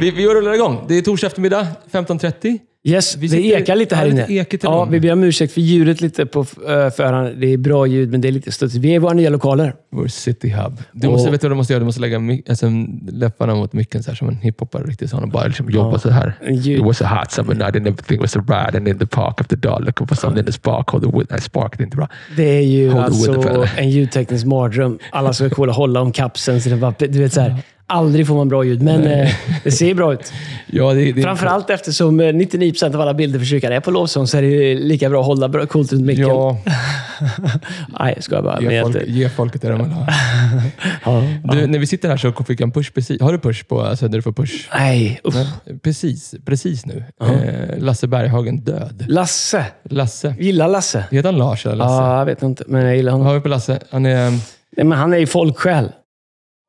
Vi, vi rullar igång. Det är torsdag eftermiddag, 15.30. Yes, Vi det ekar lite här ja, inne. ja, vi ber om ursäkt för ljudet lite på eh, förhand. Det är bra ljud, men det är lite studsigt. Vi är i våra nya lokaler. Vår city hub. Du Och- måste, vet du vad du måste göra? Du måste lägga alltså, läpparna mot micken så här, som en hiphoppare riktigt. Så han bara liksom jobba så här. Ljud- It was a hot summer night and everything was a ride and in the park of the dog looking for something in the spark. Hold the wood. Spark det är inte bra. Det är ju Hold alltså en ljudteknisk mardröm. Alla ska kolla hålla om kapseln. Så det bara, du vet, så här, aldrig får man bra ljud, men eh, det ser bra ut. Ja, det, det, Framförallt eftersom eh, 99% av alla bilder för kyrkan är på lovsång så är det lika bra att hålla bra, coolt runt micken. Ja, Nej, jag skojar bara. Ge, jag folk, ge folket det de vill ha. ja. Du, när vi sitter här så fick jag en push precis. Har du push på, alltså där du får push? Nej, uff. Precis, precis nu. Eh, Lasse Berghagen död. Lasse. Lasse. Gillar Lasse? Heter han Lars eller Lasse? Ja, jag vet inte, men jag gillar Vad honom. har vi på Lasse? Han, är, Nej, men han är ju folksjäl.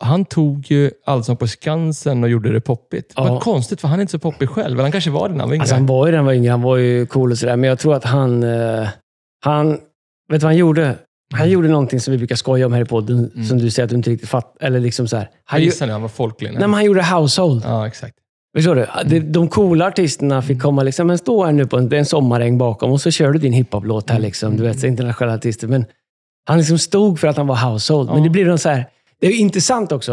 Han tog ju Allsång på Skansen och gjorde det poppigt. Ja. Vad konstigt, för han är inte så poppig själv. Han kanske var det när han var yngre. Alltså, han var ju han var yngre, han var ju cool och sådär. Men jag tror att han... eh, han vet du vad han gjorde? Han gjorde någonting som vi brukar skoja om här i podden, Mm. som du säger att du inte riktigt fattar. Eller liksom så här. Han, ju, han var folklig. nej, men han gjorde household. Ja, exakt. Förstår du? De, de coola artisterna fick komma liksom, men stå här nu på en, en sommaräng bakom och så kör du din hiphop-låt här. Liksom, du vet, internationella artister. Men han liksom stod för att han var household. Men Ja. det blir någon så här... Det är intressant också.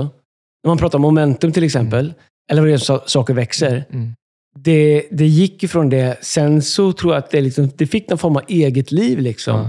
När man pratar om momentum till exempel. Eller vad det är så, saker växer. Mm. Det, det gick ifrån det. Sen så tror jag att det, liksom, det fick någon form av eget liv. Liksom. Ja.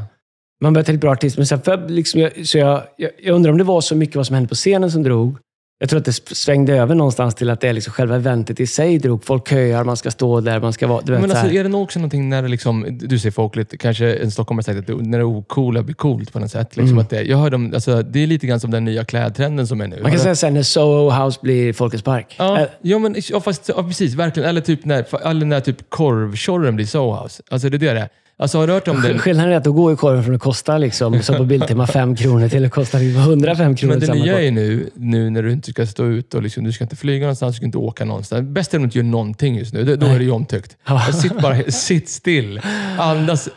Man började tänka bra artist. Men sen för, liksom, jag, så jag, jag, jag undrar om det var så mycket vad som hände på scenen som drog. Jag tror att det svängde över någonstans till att det är liksom själva eventet i sig drog. Folk köar, man ska stå där, man ska vara... Du vet, Men så alltså, är det nog också någonting när det liksom, du säger folkligt, kanske en stockholmare sagt att det, när det ocoola blir coolt på något sätt. Liksom Mm. att det, jag hör dem, alltså, det är lite grann som den nya klädtrenden som är nu. Man kan säga sen när Soho House blir Folkets Park. Ja, Eh, ja, men, ja, fast, ja, precis. Verkligen. Eller typ när, eller när typ korvtjorren blir Sohouse. Alltså det är det är. Alltså har du hört om den? Skillnaden är att då går ju korven från att kosta, liksom, som på Biltema, 5 kronor till att kosta liksom 105 kronor. Men det nya är nu, nu när du inte ska stå ut och liksom, du ska inte flyga någonstans, du ska inte åka någonstans. Bäst är att du inte gör någonting just nu. Då, då är det ju omtyckt. Sitt, bara, sitt still. Andas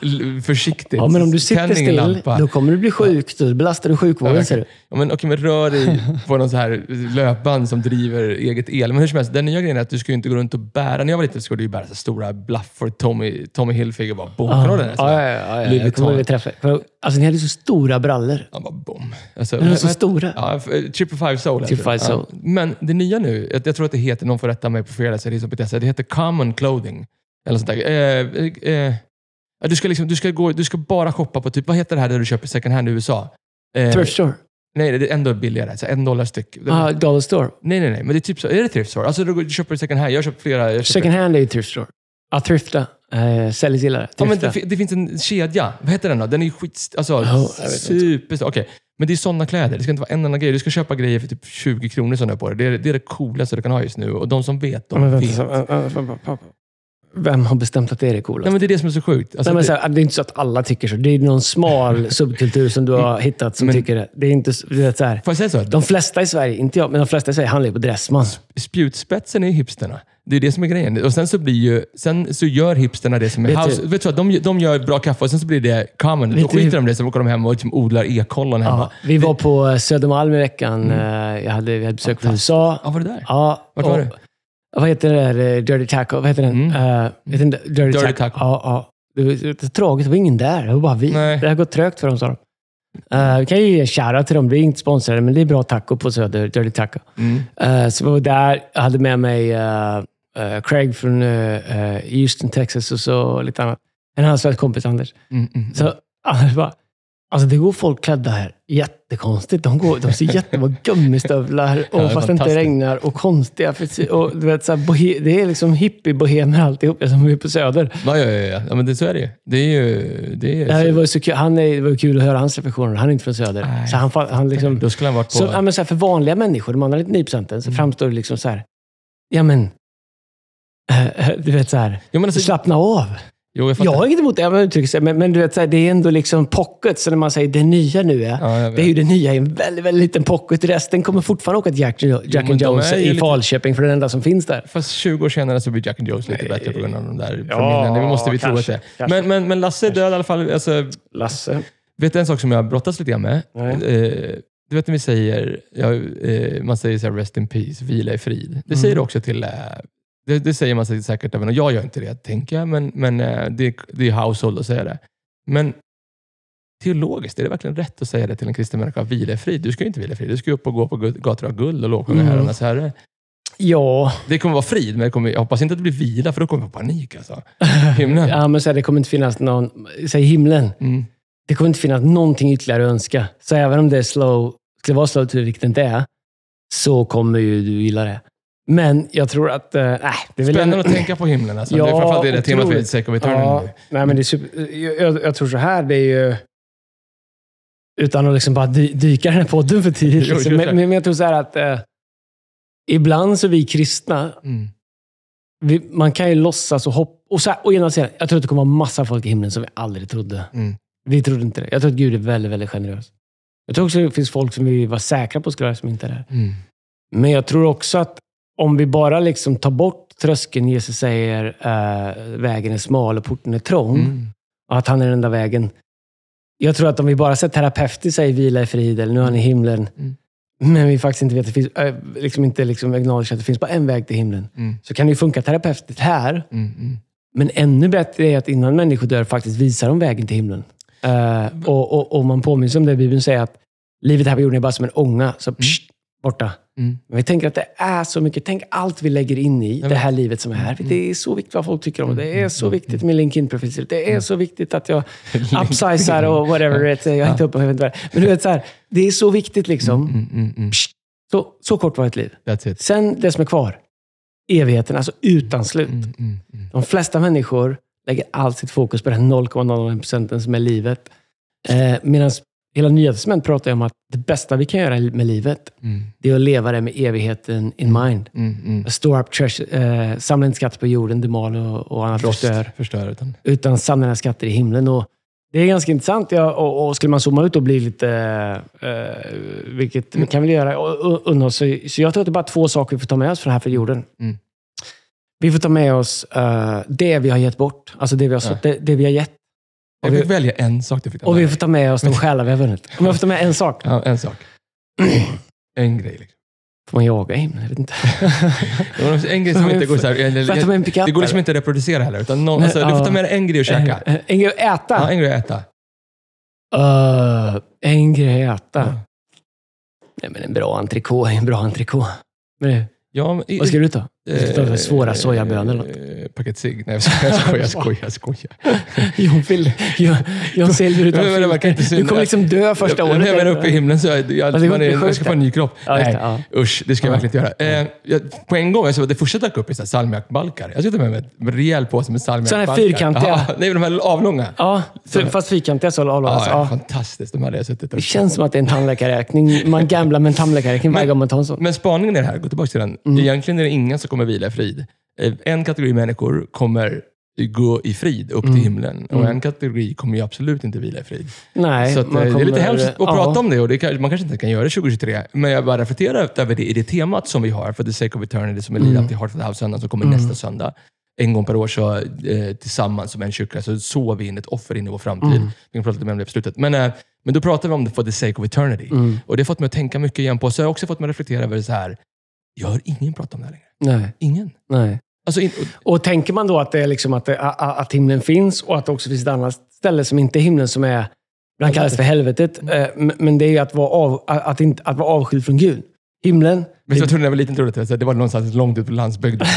försiktigt. Ja, men om du sitter still, lampa. då kommer du bli sjuk. Då belastar du sjukvården, Ja, ser du. Ja, men, okej, men rör dig på någon så här löpband som driver eget el. Men hur som helst, den nya grejen är att du ska ju inte gå runt och bära. När jag var liten skulle du ju bära så stora blaffor. Tommy, Tommy Hilfiger bara boom. Kommer du ihåg den? Ja, ja, ja, ja. Jag kommer ihåg att vi träffade. För, Alltså, ni hade så stora brallor. Han bara boom. Alltså, De är så stora. Ja, eh, Triple Five Soul. Triple det. Five Soul. Ja. Men det nya nu, jag, jag tror att det heter, någon får rätta mig på fredag, så det, är som det heter Common Clothing. Eller sånt där. Eh, eh, eh, du, ska liksom, du, ska gå, du ska bara shoppa på, typ, vad heter det här där du köper second hand i USA? Eh, Thrift store. Nej, det är ändå billigare. Så en dollar styck. Ah, dollar store. Nej, nej, nej. Men det är typ så. Är det thrift store? Alltså du, köper second hand. Jag har köpt flera. Jag köper, Second hand är ju thrift store. Ja, thrifta. Eh, Säljgillare. Ja, men det, det finns en kedja. Vad heter den då? Den är ju skit... Alltså, inte. superstor. Okej. Men det är sådana kläder. Det ska inte vara en enda grej. Du ska köpa grejer för typ 20 kronor som du har på dig. Det är, det är det coolaste du kan ha just nu. Och de som vet, Ja, de men vet. så. Vem har bestämt att det är det coolaste? Nej, men det är det som är så sjukt. Alltså, Nej, men det, så här, det är inte så att alla tycker så. Det är någon smal subkultur som du har hittat som Men- tycker det. Det är inte så- du vet, så här. får jag säga så? De flesta i Sverige, inte jag, men de flesta i Sverige handlar ju på Dressman. Spjutspetsen är hipsterna. Det är det som är grejen. Och sen så blir ju, sen så gör hipsterna det som är Vet du- house. Vet du vad? De, de gör bra kaffe och sen så blir det common. Då Vet du- skiter de i det, så åker de hem och liksom odlar ekollon hemma. Ja, vi var på Södermalm i veckan. Eh, Jag hade, vi hade besök från USA. Ja, var det där? Ja, Vart var och- du? Vad heter det där? eh, Dirty Taco? Vad heter den? Mm. Eh, heter den Dirty, Dirty Taco. Taco. Ja, ja. Det var lite tragiskt. Det var ingen där. Det var bara vi. Nej. Det har gått trögt för dem, sa de. Eh, vi kan ju ge en shoutout till dem. Vi är inte sponsrade, men det är bra taco på Söder. Dirty Taco. Mm. Eh, så vi var där. Jag hade med mig eh, eh, Craig från eh, Houston, Texas och så lite annat. En av hans svensk kompis, Anders. Mm, mm. Så Anders bara, alltså det går folk klädda här jättekonstigt. De, går, de ser jättebra gummistövlar, och Ja, det fast det inte regnar, och konstiga och du vet, så här, bohe, Det är liksom hippie-bohemer alltihop, som vi är på Söder. Ja, ja, ja, ja. men det, så är det ju. Det är ju... Det är Det, här så. var så kul. Han är, det var kul att höra hans reflektioner. Han är inte från Söder. Nej, så han, han liksom, Då skulle han varit på... så, ja, men så här, för vanliga människor, de andra 99%, Mm. så framstår det liksom så här. Ja, men... du vet så här. jo, men alltså, Slappna av. jo, jag. Jag har inget emot det, uttrycker sig, men, men du vet, så här, det är ändå liksom pocket. Så när man säger det nya nu är, Ja, det är ju det nya i en väldigt, väldigt liten pocket. Resten kommer fortfarande åka till Jack, Jack men and Jones i lite- Falköping, för det är det enda som finns där. Fast 20 år senare så blir Jack and Jones lite Nej. bättre på grund av de där Ja. Det måste vi tro att kanske, det är. kanske. Men, men, men Lasse är död i alla fall. Alltså, Lasse. vet du en sak som jag brottas lite grann med? Nej. Eh, du vet när vi säger, ja, eh, man säger så här, rest in peace, vila i frid. Det säger du också till, eh, det, det säger man sig säkert även, och jag gör inte det, tänker jag, men, men eh, det, det är household att säga det. Men teologiskt, är det verkligen rätt att säga det till en kristen människa? Vila i frid. Du ska ju inte vila i frid. Du ska ju upp och gå på gator av guld och lovsjunga Mm. Herrarnas Herre. Ja, Det kommer vara frid, men kommer, jag hoppas inte att det blir vila, för då kommer jag få panik. Alltså. Himlen. ja men så här, det kommer inte finnas någon... Säg himlen. Mm. Det kommer inte finnas någonting ytterligare att önska. Så även om det är slow, skulle vara slow vilket det inte är, så kommer ju du gilla det. Men jag tror att... Äh, det är Spännande att tänka på himlen. Alltså. Ja, det är framförallt det, det temat vid Sake of Eternity. Ja, nu. nej, men det är super, jag, jag, tror så här, det är ju... Utan att liksom bara dy, dyka den här podden för tidigt. Jo, Liksom. Men, men jag tror så här att... Eh, ibland så vi kristna, Mm. vi, man kan ju låtsas och hoppa... Och så här, å ena sidan, jag tror att det kommer vara massa folk i himlen som vi aldrig trodde. Mm. Vi trodde inte det. Jag tror att Gud är väldigt, väldigt generös. Jag tror också att det finns folk som vi var säkra på skulle vara som inte är där. Mm. Men jag tror också att om vi bara liksom tar bort tröskeln, Jesus säger eh, vägen är smal och porten är trång, Mm. och att han är den enda vägen. Jag tror att om vi bara ser terapeuter säger vila i frid, eller nu är han i himlen, Mm. men vi faktiskt inte vet att det finns, äh, liksom inte liksom acknowledge att det finns bara en väg till himlen, Mm. så kan det ju funka terapeutiskt här. Mm. Mm. Men ännu bättre är att innan människor dör faktiskt visar de vägen till himlen. Eh, och, och, och man påminns om det Bibeln säger att livet här på jorden är bara som en ånga, så pst, borta. Mm. Men vi tänker att det är så mycket. Tänk allt vi lägger in i det här livet som är här. Det är så viktigt vad folk tycker om det. Är så viktigt med LinkedIn-profiler. Det är så viktigt att jag upsizar och whatever. Jag har inte upp jag vet inte vad det är. Men du vet, så här, det är så viktigt liksom. Mm. Mm. Mm. Så, så kort var ett liv. Sen det som är kvar. Evigheten, alltså utan slut. Mm. Mm. Mm. De flesta människor lägger allt sitt fokus på den 0,01 procenten som är livet. Eh, Medan hela Nya Testament pratar om att det bästa vi kan göra med livet, Mm. det är att leva det med evigheten in mind. Mm. Mm. Store up treasure, eh, samla inte skatt på jorden, det mal och, och annat Rost förstör. förstör. Utan. Utan samla dina skatter i himlen. Och det är ganska intressant. Ja, och, och skulle man zooma ut och bli lite... Eh, vilket vi kan väl göra och- och-. Så, så jag tror att det är bara två saker vi får ta med oss från här för jorden. Mm. Vi får ta med oss eh, det vi har gett bort. Alltså det vi har, Ja. det, det vi har gett. Jag fick välja en sak. Du fick Och vi får ta med oss de själar vi har vunnit. Om jag får ta med en sak. Ja, en sak. En grej. Liksom. Får man jaga i himlen? Jag vet inte. En grej som inte går så här, jag? Det går liksom inte att reproducera heller. Utan någon, alltså, du får ta med dig en grej att käka. En, grej att äta? Ja, en grej att äta. Uh, en grej att äta. Ja. Nej, men en bra entrecote är en bra entrecote. Det, Ja, vad ska du ta? Ta svåra sojabönor eller något. Eh, Paket cigg. Nej, jag skojar, jag skojar, jag skojar. John, Phil, John, John Silver utan Men det verkar inte filter. Du kommer liksom dö första jag, året. Jag är uppe i himlen så jag, Ja, det går man, är, sjukt ska få en ny kropp. Ja, Nej, ja. usch, det ska jag Ja. verkligen inte göra. Eh, jag, på en gång, alltså, det första jag dök upp är salmiakbalkar. Jag ska ta med mig en rejäl påse med salmiakbalkar. Sådana här fyrkantiga? Ja, nej, de här avlånga. Ja, för, fast fyrkantiga så avlånga. Ja, ja, fantastiskt. De hade jag suttit och... Det känns som att det är en tandläkarräkning. Man gamblar med en tandläkarräkning varje gång man tar en sån. Men spaningen är här, gå tillbaka till den. Mm. Egentligen är det ingen som kommer vila i frid. Eh, En kategori människor kommer gå i frid upp Mm. till himlen och en kategori kommer ju absolut inte vila i frid. Nej, Så att, man eh, det är lite kommer- hemskt att ja. prata om det och det kan, man kanske inte kan göra det 2023. Men jag bara reflekterar över det i det temat som vi har för The Sake of Eternity som Elia Mm. alltid har för House-söndagen som kommer nästa söndag. En gång per år så eh, tillsammans som en kyrka så sår vi in ett offer in i vår framtid. Mm. Vi kan prata lite mer om det på slutet. Men, eh, men då pratar vi om det for the sake of eternity. Mm. Och det har fått mig att tänka mycket igen på. Så jag har också fått mig att reflektera över så här. Jag hör ingen prata om det här längre. Nej, Ingen. nej. Alltså, in, Och tänker man då att, det är liksom att, det, att himlen finns och att det också finns ett annat ställe som inte är himlen, som är, ibland kallas för helvetet. Mm. Eh, men- Men det är ju att vara, av, att, inte, att vara avskild från Gud. Himlen, Vet du vad jag trodde när jag var liten? Trodde att det var någonstans långt ut på landsbygden.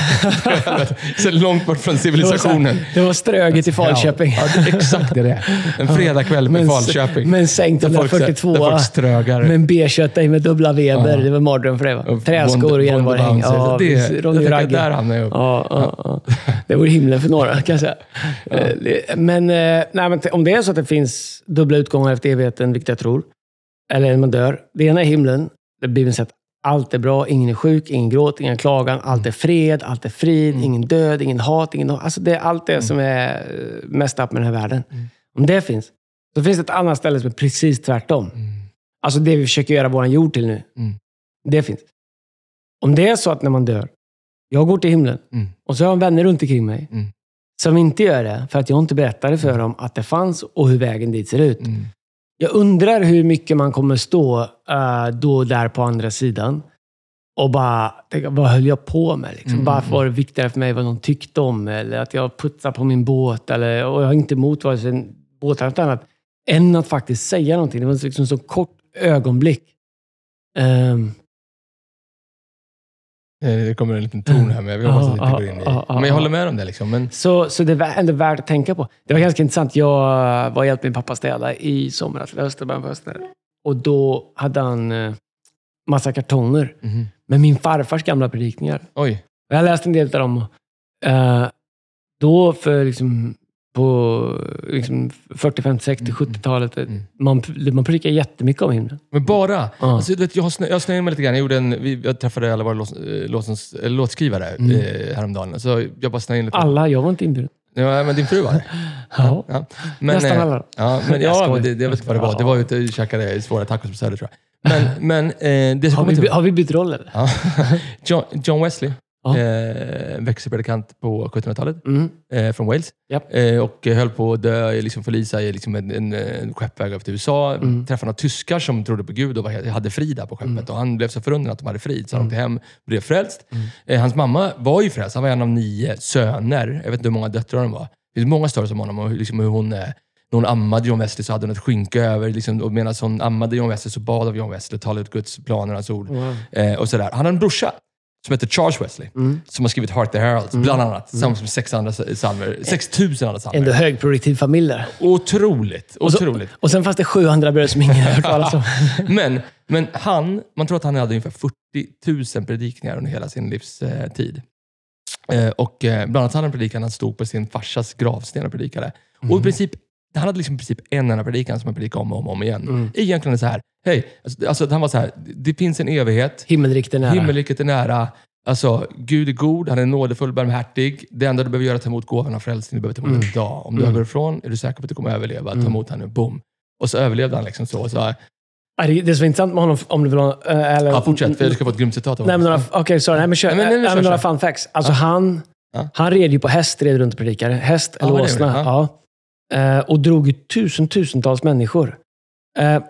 så långt bort från det var, så civilisationen. det var Ströget i Falköping. Ja, det är exakt det det är. En fredagkväll med Falköping. men sänkt Där folk- 142. Där folk strögar. Med en B-kött i med dubbla Weber. Ja. Det var mardröm för det va? Träskor och genomborrhäng. Ja, det, jag där hamnar jag upp. Ja, ja, ja. Det vore himlen för några, kan jag säga. Eh, Men, eh, nej, men om det är så att det finns dubbla utgångar efter evigheten, vilket jag tror, eller när man dör. Det ena är himlen, där Bibeln säger att allt är bra, ingen är sjuk, ingen gråt, ingen klagan, allt är fred, allt är frid, Mm. ingen död, ingen hat, ingen... Alltså det är allt det som är eh, mest upp med den här världen. Mm. Om det finns, så finns det ett annat ställe som är precis tvärtom. Mm. Alltså det vi försöker göra vår jord till nu. Mm. Det finns. Om det är så att när man dör, jag går till himlen Mm. och så har jag vänner runt omkring mig Mm. som inte gör det för att jag inte berättade för dem att det fanns och hur vägen dit ser ut. Mm. Jag undrar hur mycket man kommer stå uh, då där på andra sidan och bara tänka, vad höll jag på med? Liksom? Mm. Varför var det viktigare för mig vad någon tyckte om? Eller att jag putsade på min båt. Eller, och jag har inte emot vare sig båtar eller något annat. Än att faktiskt säga någonting. Det var liksom så kort ögonblick. Um, Det kommer en liten ton här, men jag hoppas att det inte går in i... ja, ja, Men jag ja. håller med om det. Liksom. Men, Så, så det var ändå värt att tänka på. Det var ganska intressant. Jag var och hjälpte min pappa städa i somras, eller hösten, början på hösten. Och då hade han eh, massa kartonger mhm. med min farfars gamla predikningar. Oj. Jag har läst en del av dem. Eh, då för liksom, på liksom 40, 50, 60, Mm, 70-talet. mm. Man, man predikar jättemycket om himlen. Men bara... Ja. Alltså, jag har snö, snöade mig lite grann. Jag, gjorde en, jag träffade alla våra lås, eh, låtsens, eh, låtskrivare Mm. eh, häromdagen. Så jag bara snöade in lite. Alla, jag var inte inbjuden. Ja, men din fru var? Ja. Ja. Men, Nästan eh, alla. Ja, men, Jag ja, det, jag vet inte vad det var. Det var ute och käkade svåra tacos på Söder tror jag. Men, men eh, det Har vi, till... har vi bytt roll eller? Ja. John, John Wesley, Ja. eh, växelpredikant på 1700-talet Mm. eh, från Wales. Japp. Eh, och höll på att dö, liksom förlisa i liksom en, en, en skeppväg över till USA. Mm. Träffade några tyskar som trodde på Gud och var, hade frid där på skeppet. Mm. Och han blev så förundrad att de hade frid, så han åkte hem och blev frälst. Mm. Eh, hans mamma var ju frälst. Han var en av nio söner. Jag vet inte hur många döttrar de var. Det finns många stories om honom och liksom hur hon... Eh, när hon ammade John Wesley så hade hon ett skynke över. Liksom, och medan hon ammade John Wesley så bad av John Wesley och talade ut Guds planer och hans ord. Wow. Eh, och sådär. Han har en brorsa som heter Charles Wesley. Mm. Som har skrivit Heart the Heralds, bland annat. Tillsammans med sex andra psalmer. 6000 andra psalmer. Ändå högproduktiv familj där. Otroligt. Och så- Otroligt. Och sen fanns det sju andra bröder som ingen har hört talas om. Men, men han, man tror att han hade ungefär 40 000 predikningar under hela sin livstid. Eh, och eh, bland annat hade han predikan, han stod på sin farsas gravsten och predikade. Och i princip, han hade liksom i princip en enda predikan som han predikade om och om, och om igen. Mm. Egentligen är det så här, hej, alltså, alltså han var så här, det finns en evighet, Himmelriket är nära. himmelriket är nära, Alltså, Gud är god, han är nådefull, barmhärtig. Det enda du behöver göra är att ta emot gåvan av frälsning. Du behöver ta emot den idag. Om du Mm. går ifrån är du säker på att du kommer överleva. Ta Mm. emot honom nu, boom. Och så överlevde han liksom så. så Det som är intressant med honom, om du vill ha... eh, Eller, ja, fortsätt, för jag ska få ett grymt citat av honom. okej, sorry. Nej, men kör. Nej, men- nej, men kör, men några kör. fun facts. Alltså Ja. han, Ja. han red ju på häst, red runt och predikade. Häst eller åsna. Ja. Eh, och drog ju tusen, tusentals människor. Eh,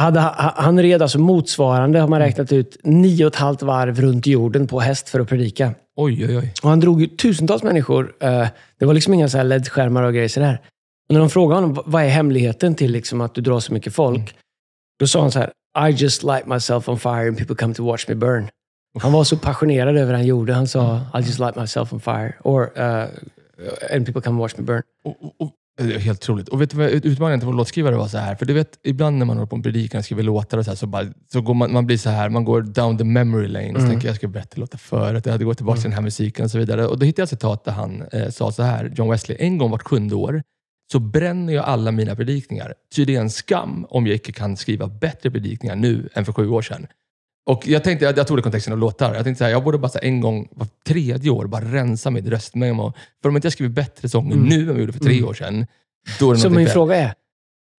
hade, ha- han red alltså motsvarande, har Mm. man räknat ut, nio och ett halvt varv runt jorden på häst för att predika. Oj, oj, oj. Och han drog tusentals människor. Eh, det var liksom inga så här LED-skärmar och grejer sådär. Och när de frågade honom, vad är hemligheten till liksom att du drar så mycket folk? Mm. Då sa han så här, I just light myself on fire and people come to watch me burn. Han var så passionerad över det han gjorde. Han sa, I just light myself on fire. Or, uh, and people come watch me burn. Och, och, det är helt otroligt. Och vet du vad utmaningen till vår låtskrivare var så här? För du vet, ibland när man håller på med predikan och skriver låtar och så, här, så, bara, så går man, man blir så här, man går down the memory lane. Så Mm. tänker jag, jag ska berätta låtar förut, jag hade gått tillbaka till den här musiken och så vidare. Och då hittade jag ett citat där han eh, sa så här, John Wesley, en gång vart sjunde år så bränner jag alla mina predikningar. Ty det är en skam om jag icke kan skriva bättre predikningar nu än för sju år sedan. Och jag tänkte, jag, jag tog det i kontexten av låtar. Jag tänkte så här, jag borde bara så här, en gång var tredje år bara rensa mitt röstmemo. För om inte jag skriver bättre sånger Mm. nu än vi gjorde för tre Mm. år sedan, då är det Så min fel. fråga är,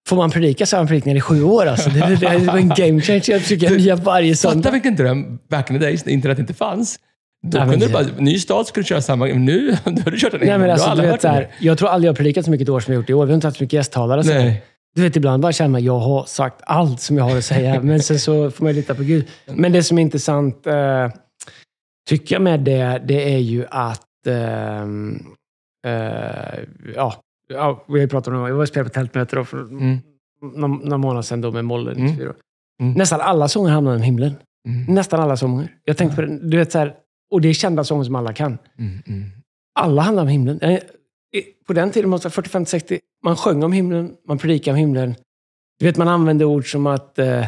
får man predika samma predikningar i sju år? Alltså? Det, det, det, det var en game changer. Jag försöker nya varje Fatta söndag. vilken dröm back in the days när internet inte fanns. Då Nej, kunde du bara, ny stad skulle köra samma. Nu har du kört en Nej, gång. men alltså, du vet, så här, jag tror aldrig jag har predikat så mycket i år som jag gjort i år. Vi har inte haft så mycket gästtalare. Så. Nej. Du vet, ibland bara känner man jag har sagt allt som jag har att säga. men sen så får man lita på Gud. Men det som är intressant, eh, tycker jag med det, det är ju att... ehm, eh, ja, ja, vi har ju pratat om det. Jag var och spelade på tältmöte då för Mm. några, några månader sedan då med Molle. Mm. 94. Mm. Nästan alla sånger hamnar om himlen. Mm. Nästan alla sånger. Jag tänkte på det, du vet så här, och det är kända sånger som alla kan. Mm. Mm. Alla handlar om himlen. Eh, På den tiden, måste vara 45-60, man sjöng om himlen, man predikade om himlen. Du vet, man använde ord som att eh,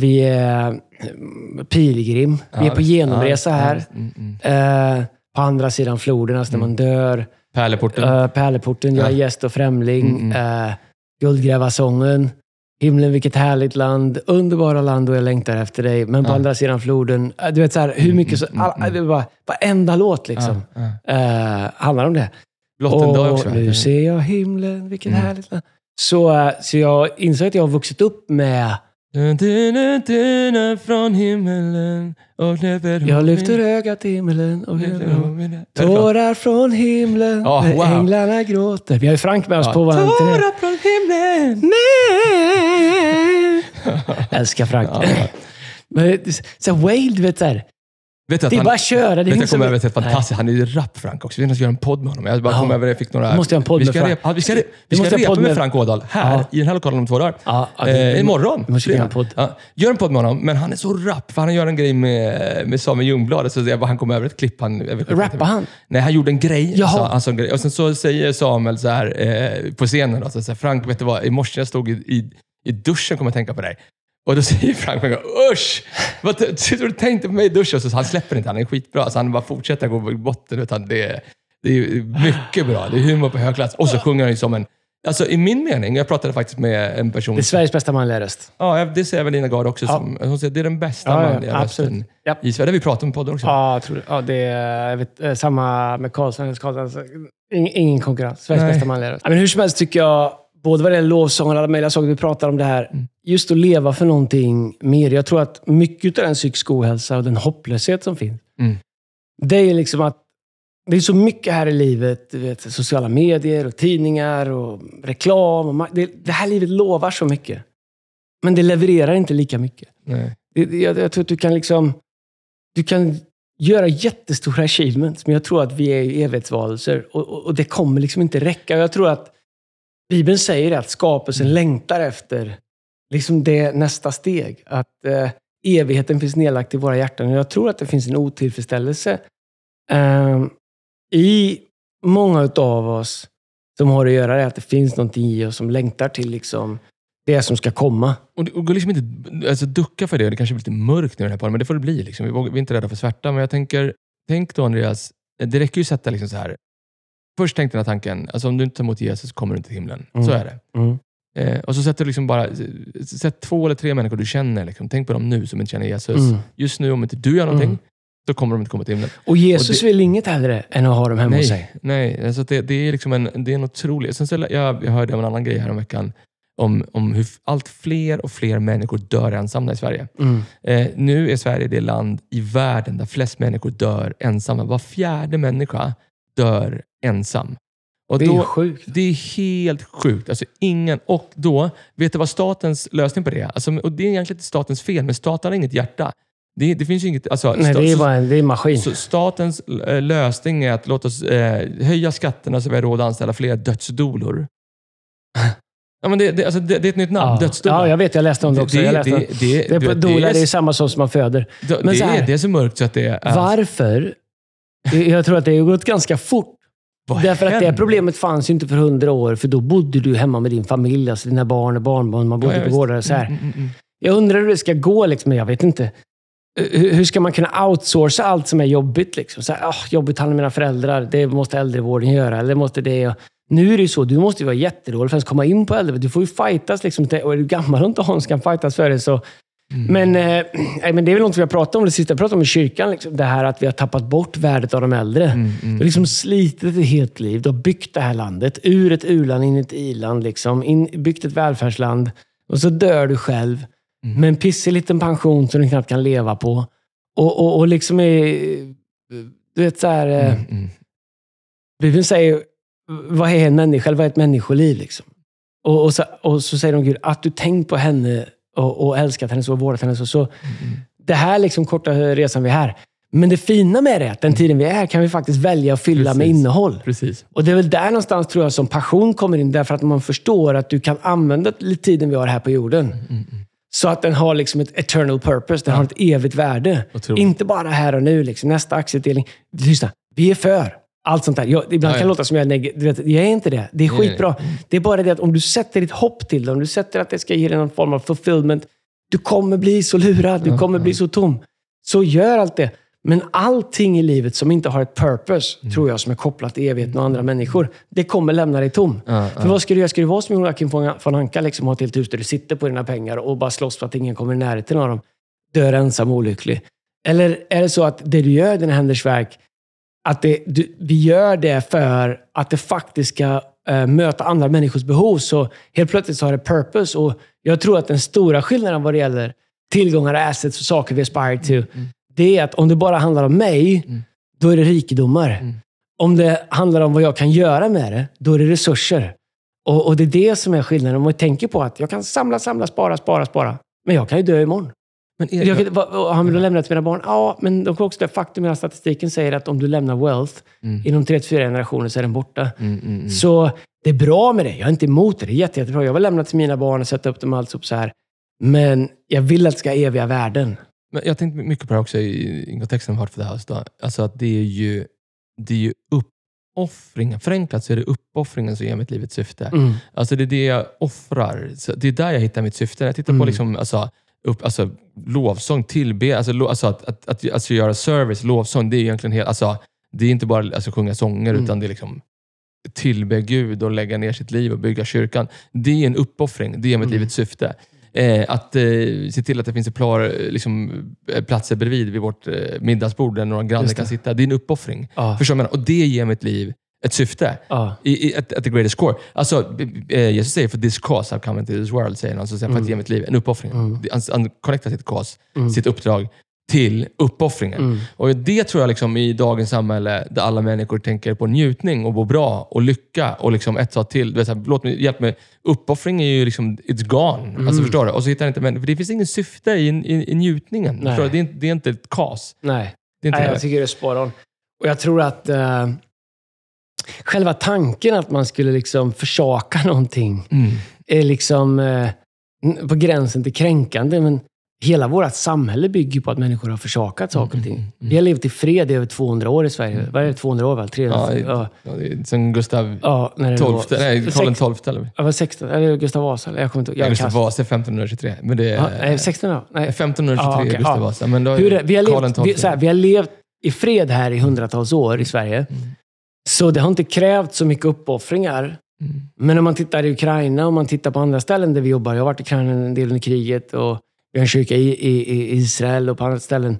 vi är eh, pilgrim, vi är på genomresa Ja, här. ja, mm, mm. Eh, på andra sidan floden, alltså när man dör. Pärleporten. Uh, Pärleporten, jag är Ja. gäst och främling. Mm, Uh, Guldgrävarsången. Himlen, vilket härligt land. Underbara land och jag längtar efter dig. Men på Ja. andra sidan floden. eh, Du vet, så här, hur Mm, mycket... Så, mm, all, mm. det var Varenda låt liksom. Ja, ja. eh, handlar om det. Blott en dag också. nu ser jag himlen, vilket Mm. härligt land. Så, eh, så jag insåg att jag har vuxit upp med från himmelen och Jag lyfter ögat till himlen och Tårar från himlen Ja, när wow. änglarna gråter. Vi har ju Frank med oss på vår. Tårar från himlen. Nej. Älskar Frank. Ja. Men, så här, Whale, du vet såhär. Vet att Det är han, bara att köra. Det vet jag kom över till fantastiskt... Han är ju rap Frank också. Vi måste göra en podd med honom. Jag bara Ja. kom över jag fick några... Vi måste göra en podd vi med ska Frank. repa, vi ska, Vi vi ska göra en repa med med- Frank Ådahl här Ja. i den här lokalen om två dagar. Ja, det- eh, imorgon. vi måste göra en podd. Ja, gör en podd med honom, men han är så rapp. För han gör en grej med, med Samuel Ljungblad. Så jag bara, han kom över ett klipp. Han, Rappar han? Nej, han gjorde en grej. Jaha. Så, han sa en grej. Och sen så säger Samuel så här, eh, på scenen, då, så här, Frank, vet du vad? I morse jag stod i, i, i duschen kom jag tänka på dig. Och då säger Frank, Frank usch! Vad tror du tänkte på mig i duschen? Så han släpper inte, han är skitbra. Så han bara fortsätter gå i botten. Utan det, är- det är mycket bra. Det är humor på hög klass. Och så sjunger han ju som en... Alltså i min mening, jag pratade faktiskt med en person... Det är Sveriges bästa manliga röst. Ja, det säger väl Lina Gard också. Ja. Som, hon säger det är den bästa Ja, ja, manliga absolut. rösten Japp. i Sverige. Det har vi pratat om i podden också. Ja, jag tror det. Ja, det är vet, eh, samma med Karlsson. Karlsson alltså, ing, ingen konkurrens. Sveriges Nej. bästa manliga röst. Ja, Men hur som helst tycker jag, både vad det gäller lovsång och alla möjliga saker vi pratar om det här, Mm. just att leva för någonting mer. Jag tror att mycket av den psykisk ohälsa och den hopplöshet som finns, Mm. det är liksom att det är så mycket här i livet. Du vet, sociala medier och tidningar och reklam. Och det, det här livet lovar så mycket. Men det levererar inte lika mycket. Det- Jag, jag tror att du kan liksom... Du kan göra jättestora achievements, men jag tror att vi är evighetsvarelser och, och, och det kommer liksom inte räcka. Jag tror att Bibeln säger att skapelsen längtar efter liksom det nästa steg. Att eh, evigheten finns nedlagt i våra hjärtan. Och jag tror att det finns en otillfredsställelse eh, i många av oss som har att göra det. Att det finns någonting i oss som längtar till liksom det som ska komma. Och det och går liksom inte alltså, ducka för det. Det kanske blir lite mörkt nu i den här podden, men det får det bli. Liksom. Vi, vågar, vi är inte rädda för svärta, men jag tänker, tänk då Andreas, det räcker ju att sätta liksom så här. Först tänk den här tanken, alltså om du inte tar emot Jesus kommer du inte till himlen. Mm. Så är det. Mm. Eh, och så sätter du liksom bara, sätt två eller tre människor du känner. Liksom. Tänk på dem nu som inte känner Jesus. Mm. Just nu, om inte du gör någonting, Mm. så kommer de inte komma till himlen. Och Jesus Och vill inget hellre än att ha dem hemma hos sig. Nej, alltså det, det är liksom en, det är en otrolig... Sen så, jag, jag hörde om en annan grej här om veckan om, om hur allt fler och fler människor dör ensamma i Sverige. Mm. Eh, nu är Sverige det land i världen där flest människor dör ensamma. Var fjärde människa dör ensam. Och Det är då, ju sjukt. det är helt sjukt. Alltså ingen, och då, vet du vad statens lösning på det är? Alltså, och det är egentligen inte statens fel, men staten har inget hjärta. Det, det finns inget... Alltså, Nej, det är bara en, det är en maskin. så statens eh, lösning är att låta oss eh, höja skatterna så vi har råd att anställa fler dödsdolor. Ja, men det, det, alltså, det, det är ett nytt namn, ja. dödsdola. ja, jag vet. Jag läste om det också. Det- är det dola, det samma sak som man föder. Men det, här- är, det är så mörkt så att det är... Varför? Jag tror att det har gått ganska fort. Vad Därför att det händer? problemet fanns ju inte för hundra år, för då bodde du hemma med din familj, alltså dina barn och barnbarn. Man bodde Ja, på gårdar och så här. Mm, mm, mm. Jag undrar hur det ska gå, liksom, men jag vet inte. Hur, ska man kunna outsourca allt som är jobbigt? Liksom? Så här, "Ah, jobbigt handlar mina föräldrar, det måste äldrevården göra. Eller måste det. Nu är det ju så, du måste ju vara jättedålig för att ens komma in på äldrevården. Du får ju fightas. Liksom, och är du gammal och inte har någon som kan fightas för dig så... Mm. Men, eh, men det är väl något vi har pratat om, det sista jag pratade om i kyrkan. Liksom, det här att vi har tappat bort värdet av de äldre. Mm, Du har liksom slitit ett helt liv. Du har byggt det här landet. Ur ett u-land in i ett i-land. Liksom. In, byggt ett välfärdsland. Och så dör du själv. Mm. Med en pissig liten pension som du knappt kan leva på. Och, och, och liksom är... Du vet så här... eh, Mm, mm. Bibeln säger, vad är en människa? Eller vad är ett människoliv? Liksom? Och, och, så, och så säger de Gud, att du tänkt på henne och, och älskat henne så och vårdat henne så. så det här liksom korta resan vi är här. Men det fina med det är att den tiden vi är här kan vi faktiskt välja att fylla med Precis. innehåll. Precis. Och det är väl där någonstans tror jag som passion kommer in. Därför att man förstår att du kan använda tiden vi har här på jorden. Mm, Så att den har liksom ett eternal purpose. Den har ett evigt värde. Inte bara här och nu. Liksom. Nästa aktieutdelning. Lyssna, vi är för allt sånt där. Jag, ibland Ja, kan det ja. låta som jag är neg- du vet, Jag är inte det. Det är Nej, nej, skitbra. Det är bara det att om du sätter ditt hopp till det, om du sätter att det ska ge dig någon form av fulfillment. Du kommer bli så lurad. Du kommer bli så tom. Så gör allt det. Men allting i livet som inte har ett purpose, Mm. tror jag, som är kopplat till evigheten och andra människor, det kommer lämna dig tom. Ja, För vad ska du göra? Ska du vara som Joakim von Anka, liksom, ha ett helt hus där du sitter på dina pengar och bara slåss för att ingen kommer i närheten av dem? Dör ensam och olycklig. Eller är det så att det du gör i dina händers verk, att det, du, vi gör det för att det faktiskt ska eh, möta andra människors behov. Så helt plötsligt så har det purpose. Och jag tror att den stora skillnaden vad det gäller tillgångar, assets och saker vi aspire to, Mm. det är att om det bara handlar om mig, Mm. då är det rikedomar. Mm. Om det handlar om vad jag kan göra med det, då är det resurser. Och, och det är det som är skillnaden. Om man tänker på att jag kan samla, samla, spara, spara, spara. Men jag kan ju dö imorgon. Men är, Jag vad, har man lämnat till mina barn? Ja, men de kan också det faktum att statistiken säger att om du lämnar wealth Mm. inom 3-4 generationer så är den borta. Mm, mm, mm. Så det är bra med det. Jag är inte emot det. Det är jätte, jättebra. Jag vill lämna till mina barn och sätta upp dem allt så här. Men jag vill att det ska ha eviga värden. Men jag tänkte mycket på det också i i kontexten av Heart for the House. Då. Alltså att det är ju, det är ju uppoffringen. Förenklat så är det uppoffringen som ger mitt liv ett syfte. Mm. Alltså det är det jag offrar. Så det är där jag hittar mitt syfte. Jag tittar på Mm. liksom, alltså, upp, alltså, lovsång, tillbe, alltså, lo, alltså att, att, att, alltså, göra service, lovsång, det är egentligen helt, alltså, det är inte bara alltså, sjunga sånger, Mm. utan det är liksom tillbe Gud och lägga ner sitt liv och bygga kyrkan. Det är en uppoffring. Det ger mitt Mm. liv ett syfte. Eh, att eh, se till att det finns ett par eh, liksom, eh, platser bredvid vid vårt eh, middagsbord där några grannar kan sitta. Det är en uppoffring. Ja. Förstår menar? Och det ger mitt liv ett syfte. Ja. I, i, at, at the greatest core. Alltså, eh, Jesus säger för this cause I've come into this world, säger han. Alltså, för att ge mitt liv en uppoffring. Mm. Han, han connectar sitt cause, Mm. sitt uppdrag, till uppoffringen. Mm. Och det tror jag liksom i dagens samhälle, där alla människor tänker på njutning och må bra och lycka och liksom ett sak till. Vet, så här, låt mig, hjälp mig. Uppoffring är ju liksom, it's gone. Mm. Alltså, förstår du? Och så hittar inte, men, för det finns ingen syfte i, i, i njutningen. Det, är, det är inte ett kas. Nej. Det är inte Nej, jag tycker det är spot on. Och jag tror att eh, själva tanken att man skulle liksom försaka någonting Mm. är liksom eh, på gränsen till kränkande. Men hela vårt samhälle bygger på att människor har försakat saker och ting. mm, mm. Vi har levt i fred i över 200 år i Sverige. Vad är det? 200 år väl? 300? Ja, Ja, Ja, Sen Gustav ja, när XII, nej, Karl XII eller? Ja, var 16, eller Gustav Vasa. eller Jag kommer inte. Jag är Gustav. Vasa är 1523. Men det är, Ja, nej, 16 Nej. 1523 Ja, okej, Gustav ja. Vasa. Men då är Hur vi, har levt, här, vi har levt i fred här i hundratals år i Sverige. Mm. Så det har inte krävt så mycket uppoffringar. Mm. Men om man tittar i Ukraina och man tittar på andra ställen där vi jobbar. Jag har varit i Ukraina en del under kriget och vi har en kyrka i, i, i Israel och på andra ställen.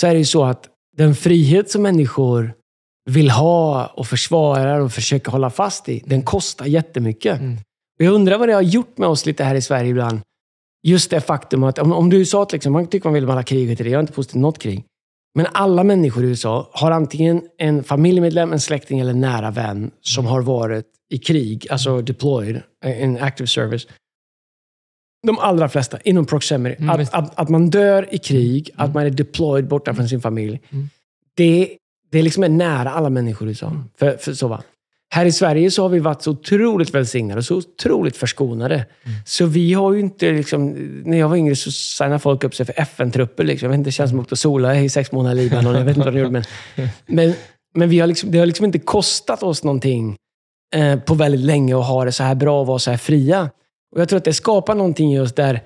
Så är det ju så att den frihet som människor vill ha och försvarar och försöker hålla fast i, den kostar jättemycket. Mm. Och jag undrar vad det har gjort med oss lite här i Sverige ibland. Just det faktum att, om, om du sa att liksom, man tycker man vill med alla det, jag är inte positiv till något krig. Men alla människor i USA har antingen en familjemedlem, en släkting eller en nära vän som har varit i krig, alltså deployed, en active service. De allra flesta inom proximity. Mm, att, att, att man dör i krig, att man är deployed borta från sin familj. Mm. Det, det är liksom är nära alla människor i USA. För, för så va. Här i Sverige så har vi varit så otroligt välsignade och så otroligt förskonade. Mm. Så vi har ju inte, liksom, när jag var yngre så signade folk upp sig för FN-trupper. Liksom. Jag vet inte, det känns som att åka och sola i sex månader i Libanon. Jag vet inte vad de gjorde. Men, men, men vi har liksom, det har liksom inte kostat oss någonting eh, på väldigt länge att ha det så här bra och vara så här fria. Och Jag tror att det skapar någonting just där,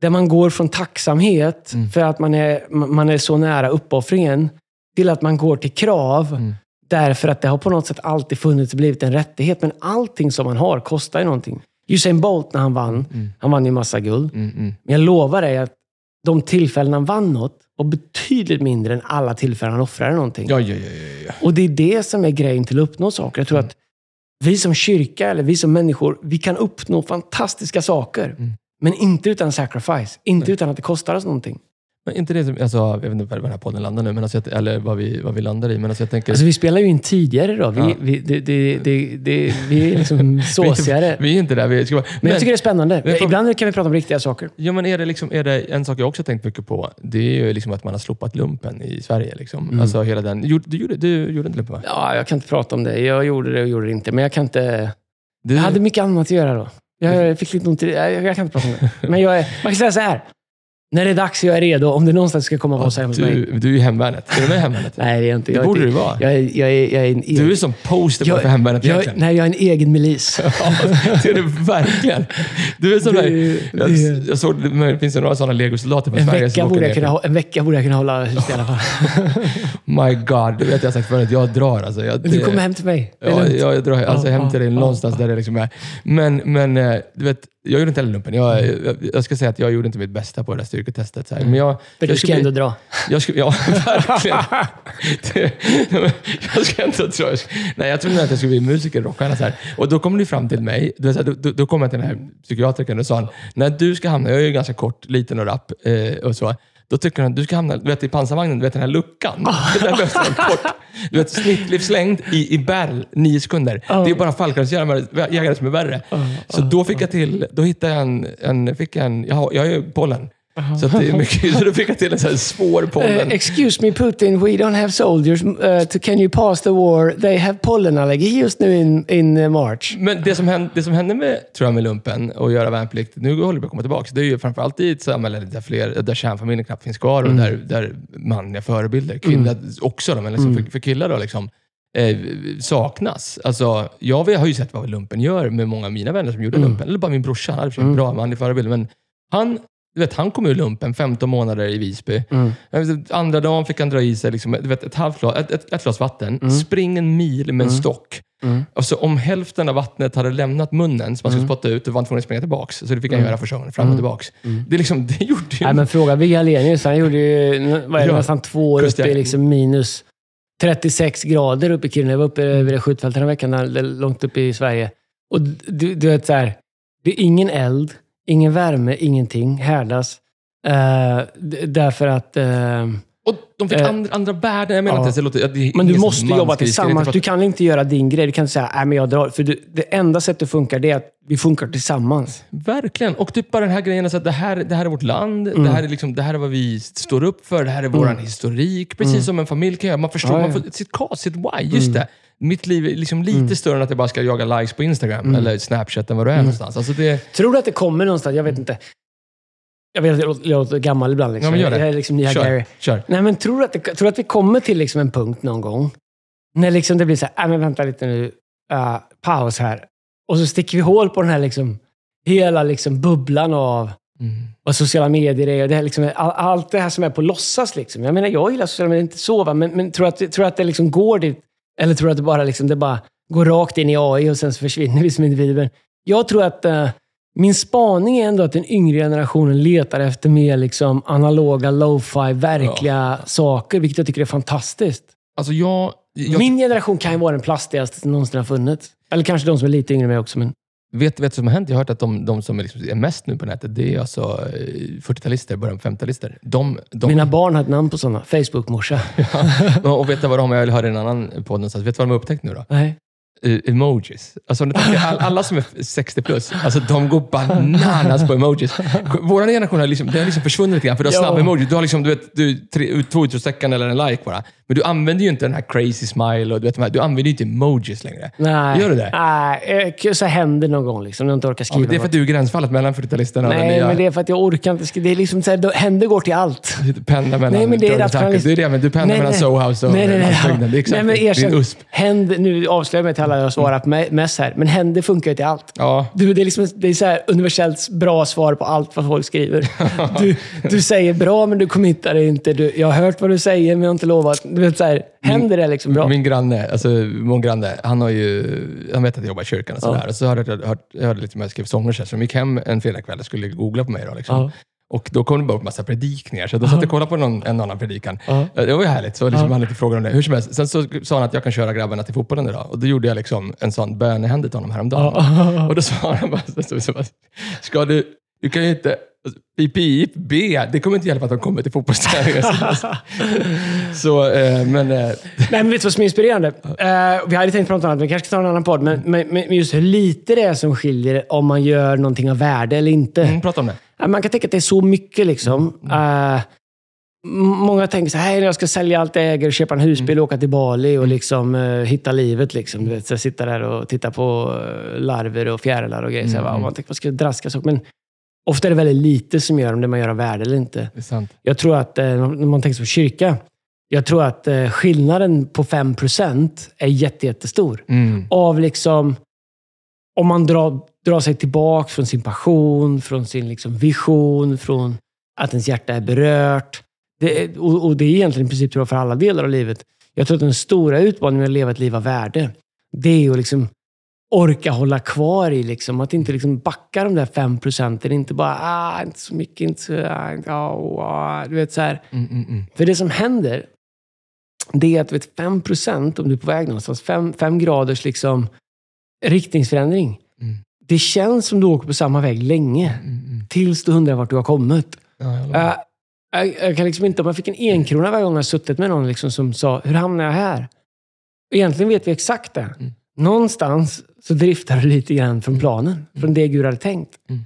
där man går från tacksamhet Mm. för att man är, man är så nära uppoffringen till att man går till krav. Mm. Därför att det har på något sätt alltid funnits och blivit en rättighet. Men allting som man har kostar ju någonting. Usain Bolt när han vann, Mm. han vann ju massa guld. Mm, mm. Men jag lovar dig att de tillfällen han vann något var betydligt mindre än alla tillfällen han offrade någonting. Ja, ja, ja, ja. Och det är det som är grejen till att uppnå saker. Jag tror Mm. att vi som kyrka, eller vi som människor, vi kan uppnå fantastiska saker. Mm. Men inte utan sacrifice. Inte utan att det kostar oss någonting. Men inte det som, alltså, jag vet inte var den här podden landar nu, men alltså, eller vad vi, vad vi landar i. Men alltså, jag tänker, Alltså vi spelar ju in tidigare då. Vi, Ja. vi, det, det, det, vi är liksom såsigare. vi är inte där. Vi ska, bara- Men jag tycker det är spännande. Men får- Ibland kan vi prata om riktiga saker. Ja, men är det, liksom, är det en sak jag också tänkt mycket på. Det är ju liksom att man har slopat lumpen i Sverige. Liksom. Mm. Alltså hela den, du, du, gjorde, du gjorde inte lumpen va? Ja, jag kan inte prata om det. Jag gjorde det och gjorde det inte. Men jag kan inte... Du, Jag hade mycket annat att göra då. Jag fick lite ont i jag, jag kan inte prata om det. Men jag är, man kan säga så här. När det är dags jag är redo, om det någonstans ska komma och säga hos mig. du, du är i hemvärnet. Är du med i hemvärnet? Nej, det är jag inte. det Jag borde du vara. Jag är, jag är, jag är en Du är som poster jag, för hemvärnet jag, egentligen. Nej, jag är en egen milis. Ja, det är du verkligen. Du är som Det- där, jag, det- jag såg, det finns ju några sådana legosoldater från En Sverige vecka, som åker borde jag ner. kunna, hå- en vecka borde jag kunna hålla hus i alla fall. My God, du vet jag har sagt förut, jag drar alltså. Jag, du kommer hem till mig. Det är Ja, lugnt. ja, jag drar alltså Ja, hem till dig ja, någonstans ja. där det liksom är. Men, men eh, du vet, jag gjorde inte heller lumpen. Jag, jag, jag ska säga att jag gjorde inte mitt bästa på det där styrketestet. Så här. Men jag, För jag du ska bli- ändå dra. jag skulle, ja, verkligen. Det, jag ska inte. Jag ska, nej, jag trodde att jag skulle bli musiker, rockstjärna. Så här. Och då kom du fram till mig. Du vet, så här, då, då kom jag till den här psykiatrikern och sa han, när du ska hamna, jag är ju ganska kort, liten och rapp eh, och så. Då tycker han att du ska hamna du vet, i pansarvagnen, du vet den här luckan. Där behövs det en kort. Du vet, snittlivslängd i, i bärl, nio sekunder. Det är bara fallskärmsjägare som är värre. Så då fick jag till, då hittade jag en, en, fick jag en jag har, jag har ju pollen. Så det är mycket, så då fick jag till en sån här svår Uh, pollen. excuse me Putin, we don't have soldiers. Uh, to, can you pass the war? They have pollen allergy just nu in, in uh, March. Men det som, hände, det som hände med, tror jag, med lumpen och göra värnplikt, nu håller vi på att komma tillbaka, det är ju framförallt i ett samhälle där, fler, där kärnfamiljen knappt finns kvar och där, där manliga förebilder, kvinnor också, då, men liksom för, för killar då, liksom, eh, saknas. Alltså, jag har ju sett vad lumpen gör med många av mina vänner som gjorde lumpen. Eller bara min brorsa, han hade för en bra manlig förebild. Men han, du vet, han kom ur lumpen 15 månader i Visby. Jag vet, Andra dagen fick han dra i sig liksom, du vet, ett, halvt glas, ett, ett, ett glas vatten, spring en mil med en stock. Alltså, om hälften av vattnet hade lämnat munnen, som man skulle spotta ut, då var han tvungen att springa tillbaka. Så det fick han göra första gången, fram och tillbaka. Det, är liksom, det gjorde ju... Nej, men fråga Vigge Hallenius. Han gjorde ju vad är det, Ja. nästan två år uppe i liksom minus 36 grader uppe i Kiruna. Jag var uppe vid det skjutfältet den veckan, långt uppe i Sverige. Och du, du vet så här, det är ingen eld, ingen värme, ingenting. Härdas. Eh, därför att... eh, och de fick Eh, andra, andra värden. Jag menar ja. inte, det låter, det men du måste jobba tillsammans. Du kan inte göra din grej. Du kan inte säga nej men jag drar. För du, det enda sättet det funkar, det är att vi funkar tillsammans. att- Verkligen. Och typ bara den här grejen, alltså att det, här, det här är vårt land, Mm. det, här är liksom, det här är vad vi står upp för, det här är vår historik. Precis som en familj kan göra. Man förstår Ja, man ja. får sitt cause, sitt why. Just det. Mitt liv är liksom lite större än att jag bara ska jaga likes på Instagram eller Snapchat än vad det är någonstans. Alltså det, Tror du att det kommer någonstans? Jag vet inte. Jag vet att jag låter- jag låter gammal ibland. Liksom. Ja, men gör det. Jag är liksom nya kör. Kör. Nej, men tror du att, det, tror du att vi kommer till liksom en punkt någon gång? När liksom det blir så här, "Nej, men vänta lite nu, uh, paus här. Och så sticker vi hål på den här liksom, hela liksom bubblan av Mm. vad sociala medier är. Och det här liksom, all, allt det här som är på låtsas. Liksom. Jag menar, jag gillar sociala medier, inte så, va? men, men tror du att, tror du att det liksom går dit? Eller tror du att det bara, liksom, det bara går rakt in i AI och sen så försvinner vi som individer? Jag tror att eh, min spaning är ändå att den yngre generationen letar efter mer liksom, analoga, lo-fi, verkliga saker, vilket jag tycker är fantastiskt. Alltså jag... jag Min generation kan ju vara den plastigaste som någonsin har funnits. Eller kanske de som är lite yngre än mig också. Men... vet, du vad som har hänt? Jag har hört att de, de som är, liksom, är mest nu på nätet, det är alltså eh, 40-talister, början på 50-talister. De, de, Mina barn har ett namn på sådana. Facebook-morsa. och vet du vad de? Jag hörde en annan podd någonstans. Vet du vad de har upptäckt nu då? Nej. Eh, emojis. Alltså, du alla som är 60 plus, alltså, de går bananas på emojis. Vår generation har liksom, det har liksom försvunnit lite grann, för du har Ja. snabba emojis. Du har liksom, du vet, du, tre, två utropstecken eller en like bara. Men du använder ju inte den här crazy smile och du, vet, de här, du använder ju inte emojis längre. Nej. Gör du det? Nej, eh, så händer någon gång liksom, när jag inte orkar Ja, skriva men det är för att du är gränsfallet mellan 40-talisterna och Nej, nya men det är för att jag orkar inte skriva. Det är liksom så här, händer går till allt. du pendlar mellan Nej, men det är Dirty rationalist- Tackle. Det är det, men du pendlar Nej, mellan nej. Soho House och nej, nej, nej. landsbygden. Det är exakt nej, men det. erkänn, Din USP. Nu avslöjar jag mig alla jag på me- mest här, men händer funkar ju till allt. Ja, Du, det är, liksom, det är så här universellt bra svar på allt vad folk skriver. Du, du säger bra, men du committar inte. Du, jag har hört vad du säger, men jag har inte lovat. Du vet, så här, händer det liksom bra? Min granne, alltså min granne, han har ju, han vet att jag jobbar i kyrkan och sådär. Och så hörde jag, hört, jag hörde lite om jag skrev sånger så de gick hem en fredagkväll och skulle googla på mig. Då, liksom. Ja. Och då kom det bara upp massa predikningar, så då satt jag och kollade på någon, en annan predikan. Ja. Det var ju härligt, så liksom han lite frågor om det. Hur som helst. Sen så sa han att jag kan köra grabbarna till fotbollen idag. Och då gjorde jag liksom en sån bönehände till honom häromdagen. Och då sa han bara, så, så, ska du, du kan ju inte, pip, pip, be, det kommer inte hjälpa att de kommer till fotbollsträningen. Så, eh, men... Eh, Nej, men vet du vad som är inspirerande? Eh, vi hade tänkt prata om annat, men vi kanske ska ta en annan podd. Men, men, men just hur lite det är som skiljer om man gör någonting av värde eller inte. mm, prata om det. Man kan tänka att det är så mycket. liksom. Eh, m- många tänker så här, "Hej, jag ska sälja allt jag äger, köpa en husbil, åka till Bali och liksom, eh, hitta livet. Liksom. Du vet, så sitta där och titta på uh, larver och fjärilar och grejer. Så här? Och man tänker, vad ska draska så? Men ofta är det väldigt lite som gör om det man gör av värde eller inte. Jag tror att, eh, när man tänker på kyrka, jag tror att eh, skillnaden på 5% är jätte, jättestor. Mm. Av liksom, om man drar, drar sig tillbaka från sin passion, från sin liksom vision, från att ens hjärta är berört. Det och, och det är egentligen i princip tror jag, för alla delar av livet. Jag tror att den stora utmaningen med att leva ett liv av värde, det är att liksom orka hålla kvar i. Liksom. Att inte liksom backa de där fem procenten. Inte bara, ah, inte så mycket, inte så... Ah, inte, ah, ah. Du vet, så här. Mm, mm, mm. För det som händer, det är att vet, 5 procent, om du är på väg någonstans, 5 graders liksom, riktningsförändring. Mm. Det känns som du åker på samma väg länge. Mm, mm. Tills du undrar vart du har kommit. Ja, jag. Uh, jag, jag kan liksom inte, om jag fick en enkrona varje gång jag suttit med någon liksom som sa, hur hamnar jag här? Egentligen vet vi exakt det. Mm. Någonstans så driftar du lite grann från planen. Från det Gud hade tänkt. Mm.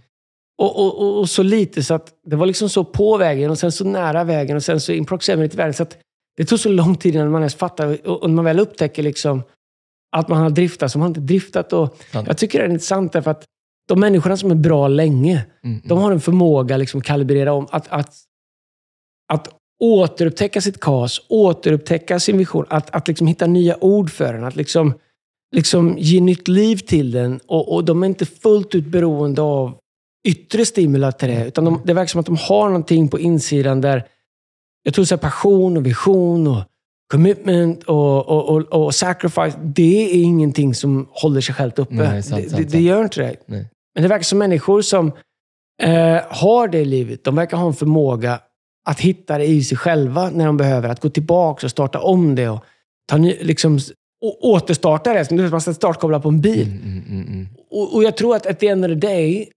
Och, och, och, och så lite så att det var liksom så på vägen och sen så nära vägen och sen så in proximity vägen. Så att det tog så lång tid innan man ens fattar. Och, och när man väl upptäcker liksom att man har driftat som man inte driftat. Och Sant. jag tycker det är intressant därför att de människorna som är bra länge, Mm, de har en förmåga liksom att kalibrera om. Att, att, att återupptäcka sitt kas, återupptäcka sin vision. Att, att liksom hitta nya ord för den. Att liksom, liksom ge nytt liv till den. Och, och de är inte fullt ut beroende av yttre stimula till det. Utan de, det verkar som att de har någonting på insidan där jag tror så här, passion och vision och commitment och, och, och, och sacrifice. Det är ingenting som håller sig självt uppe. Nej, sant, det, sant, det, det gör inte det. Nej. Men det verkar som människor som eh, har det livet, de verkar ha en förmåga att hitta det i sig själva när de behöver. Att gå tillbaka och starta om det och ta ny, liksom, och återstarta det. Som du vet, man ska startkoppla på en bil. Mm, mm, mm, mm. Och, och jag tror att at the end of the day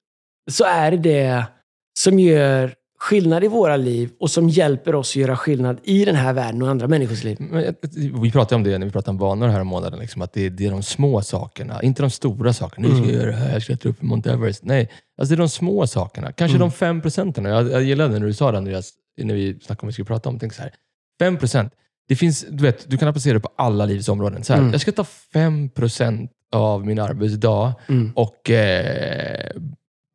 så är det det som gör skillnad i våra liv och som hjälper oss att göra skillnad i den här världen och andra människors liv. Jag- vi pratade om det när vi pratade om vanor här om månaden. Liksom, att det, det är de små sakerna, inte de stora sakerna. Nu ska jag göra det här, jag ska klättra upp i Mount Everest. Nej, alltså det är de små sakerna. Kanske de fem procenten. Jag, jag gillade när du sa det Andreas, när vi snackade om vad vi skulle prata om. Tänk så här, fem procent. Det finns, du, vet, du kan applicera det på alla livets områden. Så här, Mm. Jag ska ta fem procent av min arbetsdag Mm. och eh,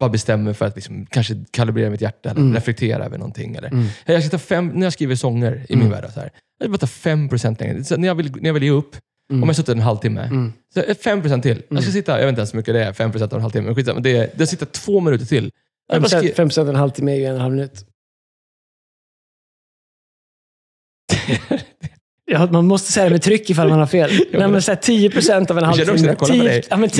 bara bestämmer för att liksom, kanske kalibrera mitt hjärta eller Mm. reflektera över någonting. Eller, Mm. jag ska ta fem, när jag skriver sånger i min Mm. värld, så här, jag ska bara ta fem procent längre. Så när, jag vill, när jag vill ge upp, Mm. om jag suttit en halvtimme, Mm. så är fem procent till. Jag ska sitta, jag vet inte ens hur mycket det är, fem procent av en halvtimme, men skitsamma. Det är, jag sitter två minuter till. Jag bara skri- 5 procent en halvtimme är ju en halv minut. Ja, man måste säga det med tryck ifall man har fel. Nej, men så här 10 procent av en Jag känner också halvtimme. när jag kollar på 10 dig. Ja, men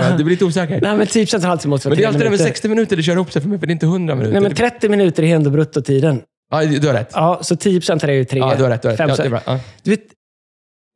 här, ja, du blir lite osäker. Nej, men 10 procent av en halvtimme måste vara Men det är 10 alltid det med minuter. 60 minuter, det kör ihop sig för mig, för det är inte 100 minuter. Nej, men 30 minuter är ändå bruttotiden. Ja, du har rätt. Ja, så 10 procent är ju 3. Ja, du har rätt. Du har rätt. Ja, det är bra. Ja. Du vet,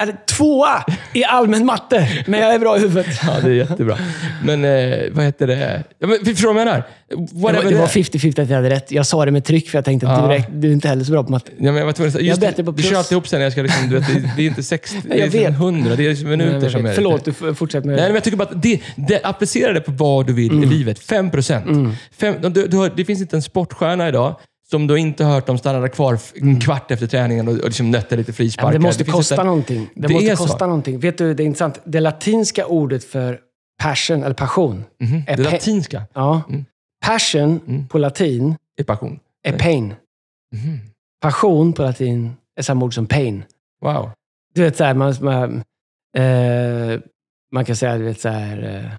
är det tvåa i allmän matte, men jag är bra i huvudet. ja, det är jättebra. Men eh, vad heter det? Ja, men, förstår du vad jag menar? Det Whatever var, det det var är. 50-50 att jag hade rätt. Jag sa det med tryck för jag tänkte att Ja. du, direkt, du är inte heller så bra på matte. Ja, men jag var tvungen att säga, just Jag är bättre det, på du kör plus. alltid ihop sen när jag ska liksom, du vet, det, det är inte 60, det är Jag liksom vet. 100, det är liksom minuter Nej, som är... Förlåt, du får fortsätta med Nej, det. men jag tycker bara att det, det, applicera det på vad du vill i livet. 5 procent. Fem, du, du har, det finns inte en sportstjärna idag som du inte har hört om stannar kvar en kvart efter träningen och, och liksom nötter lite frisparkar. det måste finns kosta inte- någonting. Det, Det måste är så. kosta någonting. Vet du, det är intressant. Det latinska ordet för passion, eller passion, Mhm, är Det latinska ja. Mm. Passion Mm. på latin är passion. är pain. Mhm. Passion på latin är samma ord som pain. Wow. Du vet, så här, man, man, eh, man kan säga, du vet, så här, eh,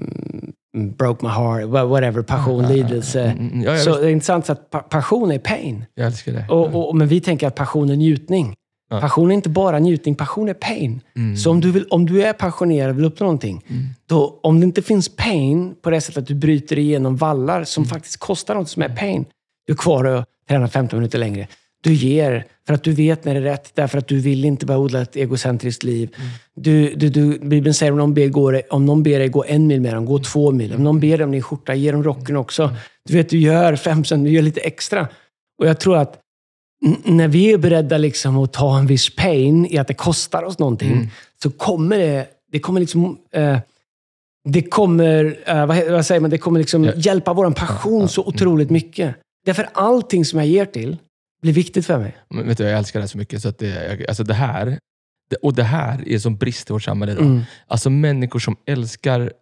mm, broke my heart, wha- whatever, passion, lidelse. Mm, mm, ja, Så det är intressant att pa- passion är pain. jag älskar det. Och, och, men vi tänker att passion är njutning. Ja. Passion är inte bara njutning, passion är pain. Mm. Så om du, vill, om du är passionerad och vill uppnå någonting, då, om det inte finns pain på det sättet att du bryter igenom vallar som Mm. faktiskt kostar något som är pain, du är kvar och tränar 15 minuter längre. Du ger för att du vet när det är rätt, därför att du vill inte bara odla ett egocentriskt liv. Mm. Du, du, du, Bibeln säger om någon, ber, går, om någon ber dig gå en mil med dem, gå två mil. Om någon ber dig om din skjorta, ge dem rocken också. Du vet, du gör 5 du gör lite extra. Och jag tror att när vi är beredda liksom att ta en viss pain i att det kostar oss någonting, Mm. så kommer det, det kommer liksom, eh, det kommer, eh, vad, vad säger man, det kommer liksom hjälpa vår passion så ja. otroligt mycket. Därför allting som jag ger till blir viktigt för mig. Men vet du, jag älskar det här så mycket. Så att det, jag, alltså det här, det, och det här är som brist i vårt samhälle idag. Mm. Alltså människor som älskar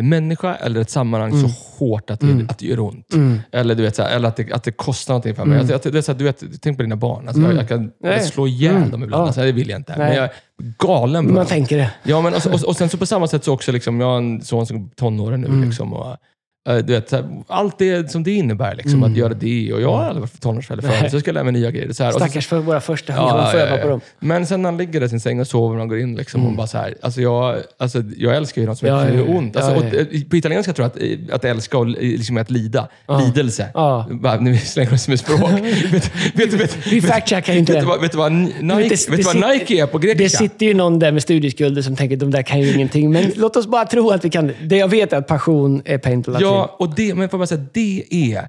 en människa eller ett sammanhang Mm. så hårt att det, Mm. att det gör ont. Mm. Eller, du vet, så här, eller att, det, att det kostar någonting för mig. Mm. Att, att, det är så här, du vet, tänk på dina barn. Alltså, Mm. jag, jag kan jag Nej. slå ihjäl Mm. dem ibland. Ja. Alltså, det vill jag inte. Nej. Men jag är galen Man dem. tänker det. Ja, men och, och, och sen så på samma sätt så också, liksom, jag har en son som på tonåren nu. Liksom, och, Du vet, här, allt det som det innebär, liksom, att göra det. Och jag har aldrig varit tonårsförälder förut, Mm. Så jag ska lära mig nya grejer. Så här, Stackars för våra första. Ja, man får ja, öva ja. på dem. Men sen när han ligger i sin säng och sover och han går in liksom, Mm. och bara så här, alltså jag, alltså jag älskar ju något som Ja, gör ont. Alltså, och, eh, på italienska tror jag att, att älska och liksom, att lida. Lidelse. Ja. Bara, nu slänger oss med språk. vet, vet, vet, Vi fact-checkar inte vet, det. vet du vad Nike, det- vet du det vad Nike är på Det grekiska? sitter ju någon där med studieskulder som tänker de där kan ju ingenting. Men låt oss bara tro att vi kan. Det jag vet är att passion är pain på latin. Ja, och det, men får bara säga, det är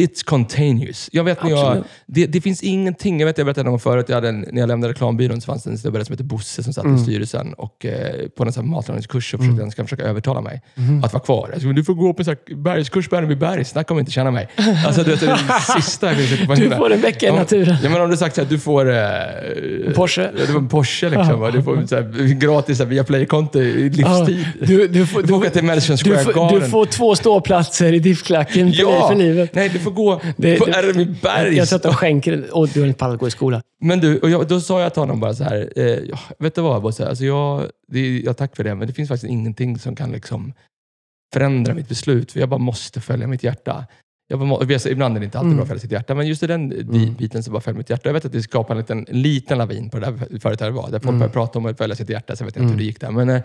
It's contaneous. Jag vet när jag, det, det finns ingenting, jag vet jag berättade någon gång förut, jag hade en, när jag lämnade reklambyrån så fanns det en snubbe som hette Bosse som satt Mm. i styrelsen och eh, på en matlagningskurs så försökte han ska försöka övertala mig Mm. att vara kvar. Alltså, du får gå på en bergskurs på Berg, snacka om att inte känna mig. Alltså, du vet, det är det sista jag sätta på Du får en vecka i Ja, naturen. Ja, men om du sagt att du får... Eh, En Porsche. Ja, det var en Porsche liksom. Du får så här, gratis så här, via Play-konto i livstid. Ja, du, du, får, Du får åka till Madison du, Square får, Garden. du får två ståplatser i diffklacken för, dig, för livet. Nej, du får gå Det- på det- Rmibergs. Jag tror att de skänker och du har inte pallat gå i skola. Men du, och jag, då sa jag till honom bara så här, eh, vet du vad Bosse? Alltså jag, det, är- ja, tack för det, men det finns faktiskt ingenting som kan liksom förändra mitt beslut, för jag bara måste följa mitt hjärta. Jag bara, ibland är det inte alltid Mm. bra att följa sitt hjärta, men just i den Mm. biten så bara följ mitt hjärta. Jag vet att det skapar en liten, en liten lavin på det där företaget var, där folk Mm. började prata om att följa sitt hjärta, så jag vet inte Mm. hur det gick där. Men, eh,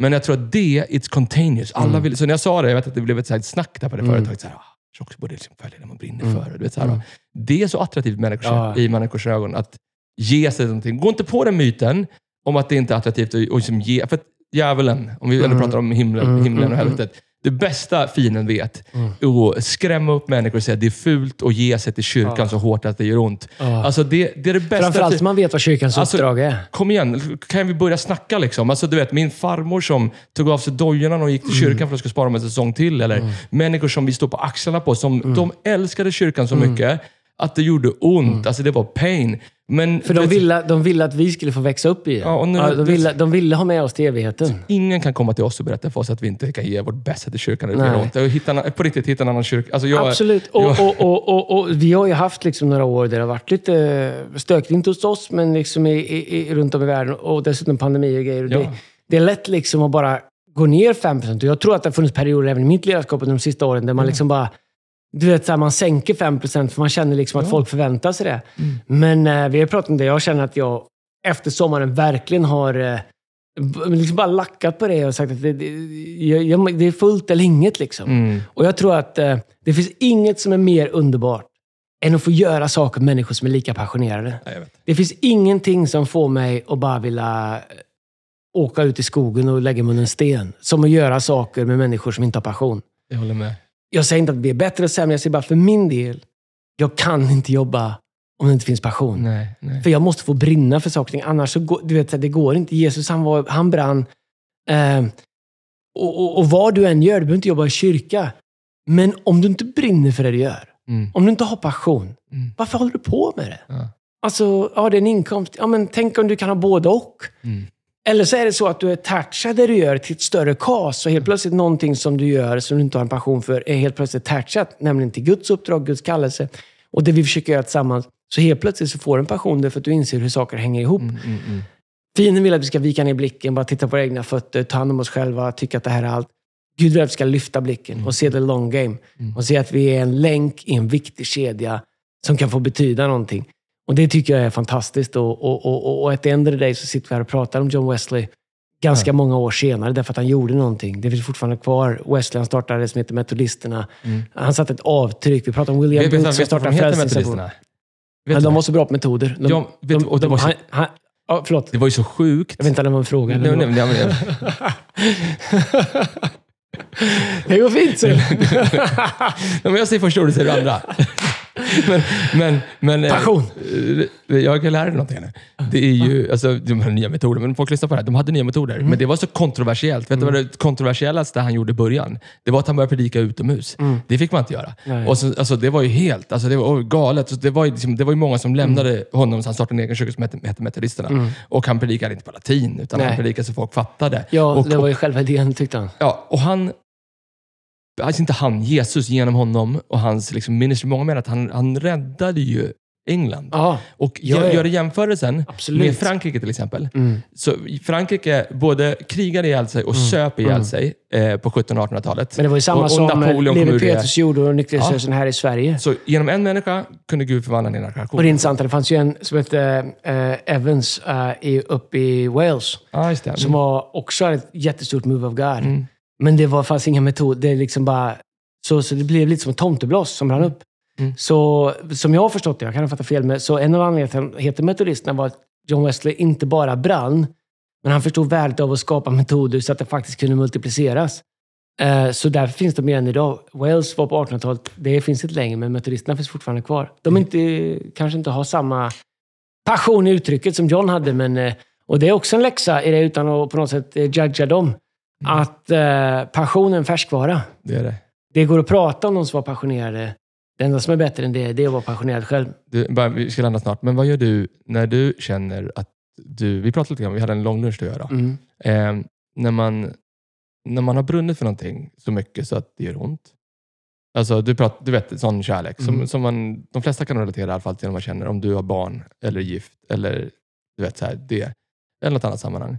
men jag tror att det, it's contagious. Alla Mm. vill, så när jag sa det, jag vet att det blev ett så här snack där på det Mm. företaget. Så här, jag också borde liksom följa det man brinner Mm. för. Du vet, så här, Mm. Det är så attraktivt människor, Ja. i människors ögon att ge sig någonting. Gå inte på den myten om att det inte är attraktivt att och liksom ge... För att djävulen, om vi ändå Mm. pratar om himlen, Mm, himlen och mm, helvetet. Det bästa fienden vet Mm. är att skrämma upp människor och säga att det är fult att ge sig till kyrkan så hårt att det gör ont. Alltså det, det är det bästa. Framförallt om man vet vad kyrkans Alltså, uppdrag är. Kom igen, kan vi börja snacka liksom? Alltså, du vet, min farmor som tog av sig dojorna och gick till Mm. kyrkan för att skulle spara dem en säsong till. Eller människor som vi står på axlarna på, som Mm. de älskade kyrkan så mycket att det gjorde ont. Alltså det var pain. Men För de ville, de ville att vi skulle få växa upp i det. Ja, nu- Ja, de, ville, de ville ha med oss till evigheten. ingen kan komma till oss och berätta för oss att vi inte kan ge vårt bästa till kyrkan. Nej. hitta, på riktigt, hitta en annan kyrka. Alltså jag, Absolut. Och, jag- och, och, och, och vi har ju haft liksom några år där det har varit lite stökigt. Inte hos oss, men liksom i, i, runt om i världen. Och dessutom pandemi och grejer. Ja. Det, det är lätt liksom att bara gå ner 5 Och Jag tror att det har funnits perioder även i mitt ledarskap under de sista åren där man liksom bara... Du vet, så här, man sänker 5% för man känner liksom att Ja. folk förväntar sig det. Mm. Men eh, vi har pratat om det. Jag känner att jag efter sommaren verkligen har eh, liksom bara lackat på det och sagt att det, det, jag, det är fullt eller inget. Liksom. Mm. Och jag tror att eh, det finns inget som är mer underbart än att få göra saker med människor som är lika passionerade. Vet. Det finns ingenting som får mig att bara vilja eh, åka ut i skogen och lägga munnen sten. Som att göra saker med människor som inte har passion. Jag håller med. Jag säger inte att vi är bättre eller sämre, jag säger bara för min del. Jag kan inte jobba om det inte finns passion. Nej, nej. För jag måste få brinna för saker och ting. Annars så går, du vet, det går inte. Jesus han, var, han brann. Eh, och, och, och vad du än gör, du behöver inte jobba i kyrka. Men om du inte brinner för det du gör, Mm. om du inte har passion, Mm. varför håller du på med det? Ja. Alltså, ja det är en inkomst. Ja, men tänk om du kan ha både och. Mm. Eller så är det så att du är attachad det du gör till ett större kas. Och helt plötsligt någonting som du gör som du inte har en passion för är helt plötsligt attachat. Nämligen till Guds uppdrag, Guds kallelse. Och det vi försöker göra tillsammans. Så helt plötsligt så får du en passion därför att du inser hur saker hänger ihop. Mm, mm, mm. Fienden vill att vi ska vika ner blicken, bara titta på våra egna fötter, ta hand om oss själva, tycka att det här är allt. Gud vill att vi ska lyfta blicken och se the long game. Mm. Och se att vi är en länk i en viktig kedja som kan få betyda någonting. Och det tycker jag är fantastiskt. Och, och, och, och, of the day så sitter vi här och pratar om John Wesley ganska Ja. många år senare, därför att han gjorde någonting. Det finns fortfarande kvar. Wesley han startade det som heter Metodisterna. Mm. Han satte ett avtryck. Vi pratar om William Booth som de startade metodisterna? Ja, de var så bra på metoder. De, Ja, vet och det var så- han, han, ja, förlåt. Det var ju så sjukt. Jag vet inte om det var en fråga. Nej, nej, nej, men- det går fint så. Nej, men jag säger första ordet, säger du andra. men, men, men, eh, Passion. eh, Jag kan lära dig någonting nu. Det är ju, alltså, de har nya metoder, men folk lyssnar på det här. De hade nya metoder. Mm. Men det var så kontroversiellt. Vet du vad det kontroversiellaste han gjorde i början? Det var att han började predika utomhus. Det fick man inte göra. Mm. Nej. Och så, alltså, det var ju helt alltså, det var galet. Så det, var ju liksom, det var ju många som lämnade Mm. honom, så han startade en egen kyrka som hette, hette Metodisterna. Och han predikade inte på latin, utan han Nej. predikade så folk fattade. Ja, och, det var ju själva idén tyckte han. Ja, och han... Alltså inte han, Jesus genom honom och hans liksom, ministry. Många menar att han, han räddade ju England. Ja, Och Ja, gör, ja. gör jämförelsen absolut. med Frankrike till exempel. Mm. Så Frankrike både krigade ihjäl sig och söp ihjäl Mm. sig eh, på 1700 och 1800-talet. Men det var ju samma och, och som Levi. Petrus gjorde och nykterhetsrörelsen här i Sverige. Så genom en människa kunde Gud förvandla en Och generation. det är intressant, det fanns ju en som hette eh, Evans eh, i, uppe i Wales. Ja, det. Som var också ett jättestort move of God. Mm. Men det var, fanns inga metoder. Det liksom bara... Så, så det blev lite som en tomtebloss som rann upp. Mm. Så som jag har förstått det, jag kan ha fattat fel, men så en av anledningarna till att han heter metodisterna var att John Wesley inte bara brann, men han förstod värdet av att skapa metoder så att det faktiskt kunde multipliceras. Eh, Så därför finns de igen idag. Wales var på 1800-talet, det finns inte längre, men metodisterna finns fortfarande kvar. De inte, kanske inte har samma passion i uttrycket som John hade, men eh, och det är också en läxa i det, utan att på något sätt eh, judga dem. Att eh, passion är en färskvara. Det är det. Det går att prata om de som var passionerade. Det enda som är bättre än det, det är att vara passionerad själv. Du, bara, vi ska landa snart, men vad gör du när du känner att du... Vi pratade lite grann, vi hade en lång lunch jag då. Mm. Eh, när, man, när man har brunnit för någonting så mycket så att det gör ont. Alltså, du, pratar, du vet, sån kärlek som, Mm. som man, de flesta kan relatera i alla fall till när man känner om du har barn eller gift eller du vet, så här, det. Eller något annat sammanhang.